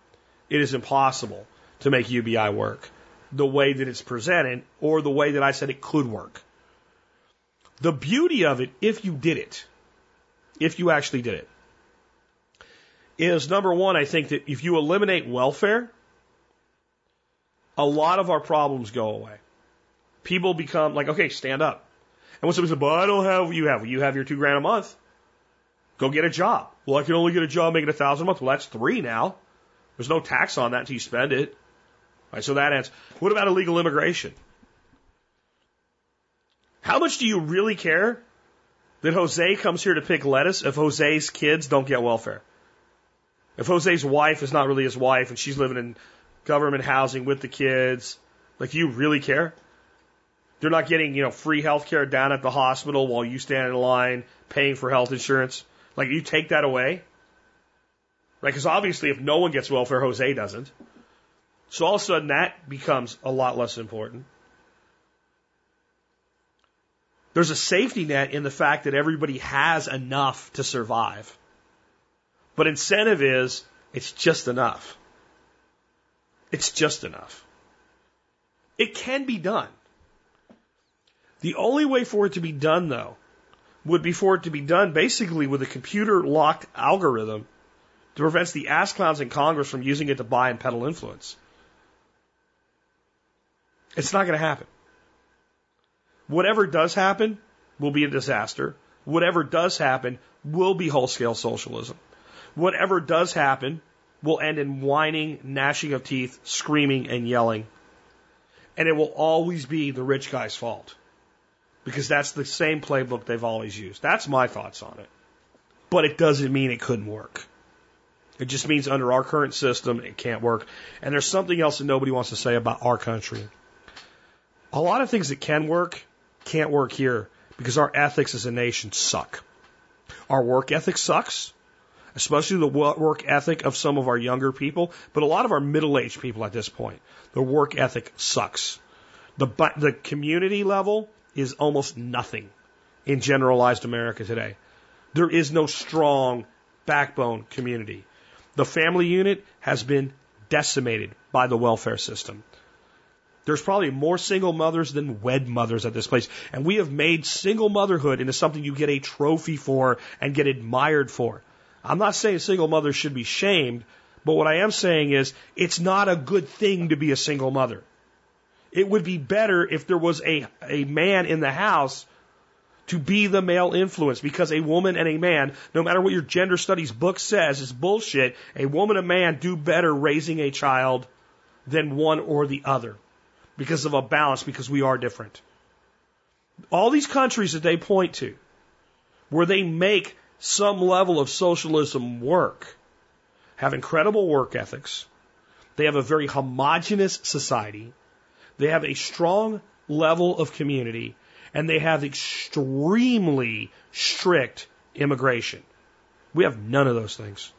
it is impossible to make UBI work the way that it's presented or the way that I said it could work. The beauty of it, if you did it, if you actually did it, is number one, I think that if you eliminate welfare, a lot of our problems go away. People become like, okay, stand up. And when somebody says, but I don't have what you have, well, you have your two grand a month. Go get a job. Well, I can only get a job making a thousand a month. Well, that's three now. There's no tax on that until you spend it. All right, so that ends. What about illegal immigration? How much do you really care that Jose comes here to pick lettuce if Jose's kids don't get welfare? If Jose's wife is not really his wife and she's living in government housing with the kids, like, you really care? They're not getting, you know, free health care down at the hospital while you stand in line paying for health insurance. Like, you take that away? Right? Because obviously, if no one gets welfare, Jose doesn't. So all of a sudden, that becomes a lot less important. There's a safety net in the fact that everybody has enough to survive. But incentive is, it's just enough. It's just enough. It can be done. The only way for it to be done, though, would be for it to be done basically with a computer locked algorithm that prevents the ass clowns in Congress from using it to buy and peddle influence. It's not going to happen. Whatever does happen will be a disaster. Whatever does happen will be whole scale socialism whatever does happen will end in whining, gnashing of teeth, screaming, and yelling. And it will always be the rich guy's fault. Because that's the same playbook they've always used. That's my thoughts on it. But it doesn't mean it couldn't work. It just means under our current system, it can't work. And there's something else that nobody wants to say about our country. A lot of things that can work can't work here because our ethics as a nation suck. Our work ethic sucks especially the work ethic of some of our younger people, but a lot of our middle aged people at this point. The work ethic sucks. The, the community level is almost nothing in generalized America today. There is no strong backbone community. The family unit has been decimated by the welfare system. There's probably more single mothers than wed mothers at this place. And we have made single motherhood into something you get a trophy for and get admired for. I'm not saying single mothers should be shamed, but what I am saying is it's not a good thing to be a single mother. It would be better if there was a, a man in the house to be the male influence because a woman and a man, no matter what your gender studies book says, is bullshit. A woman and a man do better raising a child than one or the other because of a balance, because we are different. All these countries that they point to, where they make some level of socialism work, have incredible work ethics. They have a very homogenous society. They have a strong level of community and they have extremely strict immigration. We have none of those things.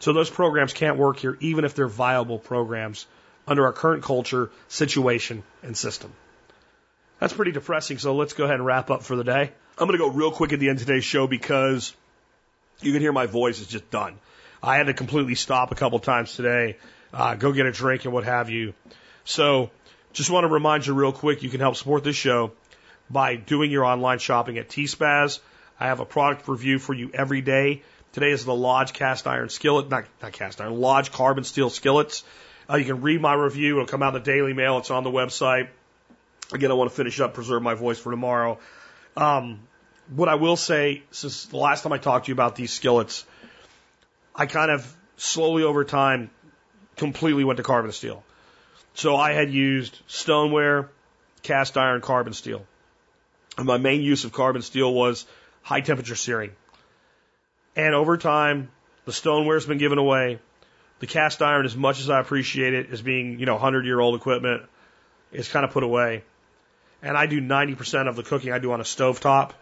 So those programs can't work here, even if they're viable programs under our current culture, situation, and system. That's pretty depressing, so let's go ahead and wrap up for the day. I'm going to go real quick at the end of today's show because you can hear my voice is just done. I had to completely stop a couple times today, uh, go get a drink and what have you. So just want to remind you real quick, you can help support this show by doing your online shopping at TSPaz. I have a product review for you every day. Today is the Lodge cast iron skillet, not, not cast iron, Lodge carbon steel skillets. Uh, you can read my review. It'll come out in the Daily Mail. It's on the website. Again, I want to finish up, preserve my voice for tomorrow. Um, what I will say, since the last time I talked to you about these skillets, I kind of slowly over time completely went to carbon steel. So I had used stoneware, cast iron, carbon steel. And my main use of carbon steel was high temperature searing. And over time, the stoneware's been given away. The cast iron, as much as I appreciate it as being, you know, 100 year old equipment, is kind of put away. And I do 90% of the cooking I do on a stove top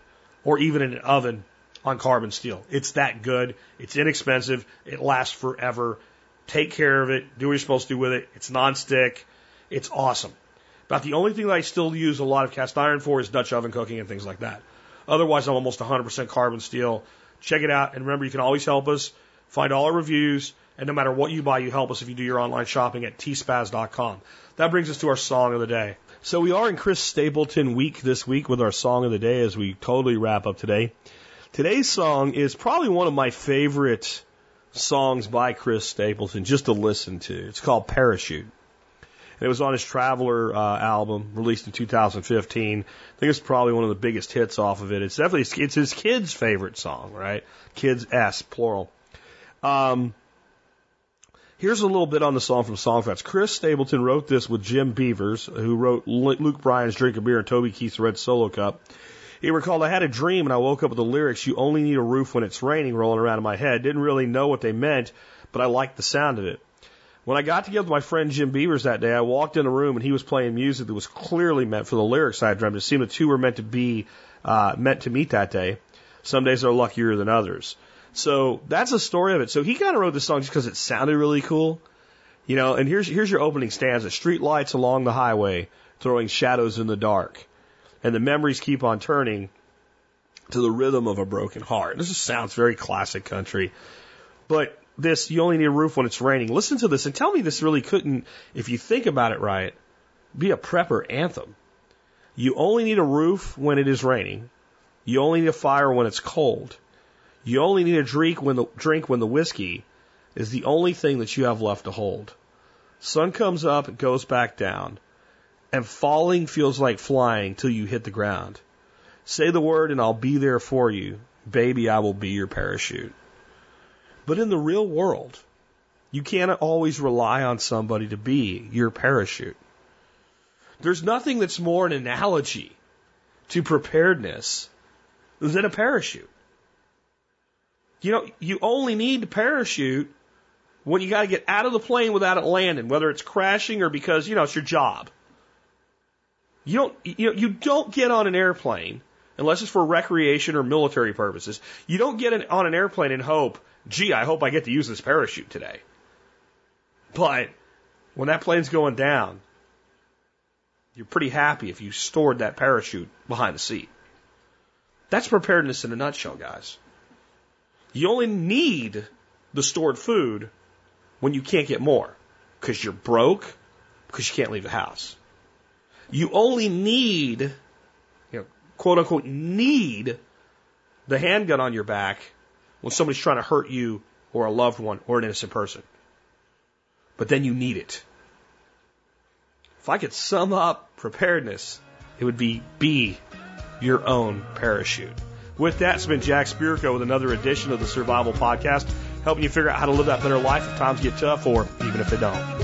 or even in an oven on carbon steel. It's that good. It's inexpensive. It lasts forever. Take care of it. Do what you're supposed to do with it. It's nonstick. It's awesome. About the only thing that I still use a lot of cast iron for is Dutch oven cooking and things like that. Otherwise, I'm almost 100% carbon steel. Check it out. And remember, you can always help us. Find all our reviews. And no matter what you buy, you help us if you do your online shopping at tspaz.com. That brings us to our song of the day. So we are in Chris Stapleton week this week with our song of the day as we totally wrap up today. Today's song is probably one of my favorite songs by Chris Stapleton just to listen to. It's called Parachute. And it was on his Traveller uh, album released in 2015. I think it's probably one of the biggest hits off of it. It's definitely it's his kids' favorite song, right? Kids S plural. Um, Here's a little bit on the song from Songfacts. Chris Stapleton wrote this with Jim Beavers, who wrote Luke Bryan's Drink a Beer and Toby Keith's Red Solo Cup. He recalled, I had a dream and I woke up with the lyrics, You only need a roof when it's raining, rolling around in my head. Didn't really know what they meant, but I liked the sound of it. When I got together with my friend Jim Beavers that day, I walked in the room and he was playing music that was clearly meant for the lyrics I had dreamed. It seemed the two were meant to be, uh, meant to meet that day. Some days are luckier than others. So that's the story of it. So he kind of wrote this song just because it sounded really cool. You know, and here's here's your opening stanza. Street lights along the highway, throwing shadows in the dark. And the memories keep on turning to the rhythm of a broken heart. This just sounds very classic country. But this, you only need a roof when it's raining. Listen to this and tell me this really couldn't, if you think about it right, be a prepper anthem. You only need a roof when it is raining. You only need a fire when it's cold. You only need a drink when the drink when the whiskey is the only thing that you have left to hold. Sun comes up and goes back down, and falling feels like flying till you hit the ground. Say the word and I'll be there for you. Baby, I will be your parachute. But in the real world, you can't always rely on somebody to be your parachute. There's nothing that's more an analogy to preparedness than a parachute. You know, you only need to parachute when you got to get out of the plane without it landing, whether it's crashing or because, you know, it's your job. You don't, you know, you don't get on an airplane unless it's for recreation or military purposes. You don't get an, on an airplane and hope, gee, I hope I get to use this parachute today. But when that plane's going down, you're pretty happy if you stored that parachute behind the seat. That's preparedness in a nutshell, guys. You only need the stored food when you can't get more because you're broke, because you can't leave the house. You only need, you know, quote unquote, need the handgun on your back when somebody's trying to hurt you or a loved one or an innocent person. But then you need it. If I could sum up preparedness, it would be be your own parachute. With that, it's been Jack Spirko with another edition of the Survival Podcast, helping you figure out how to live that better life if times get tough or even if they don't.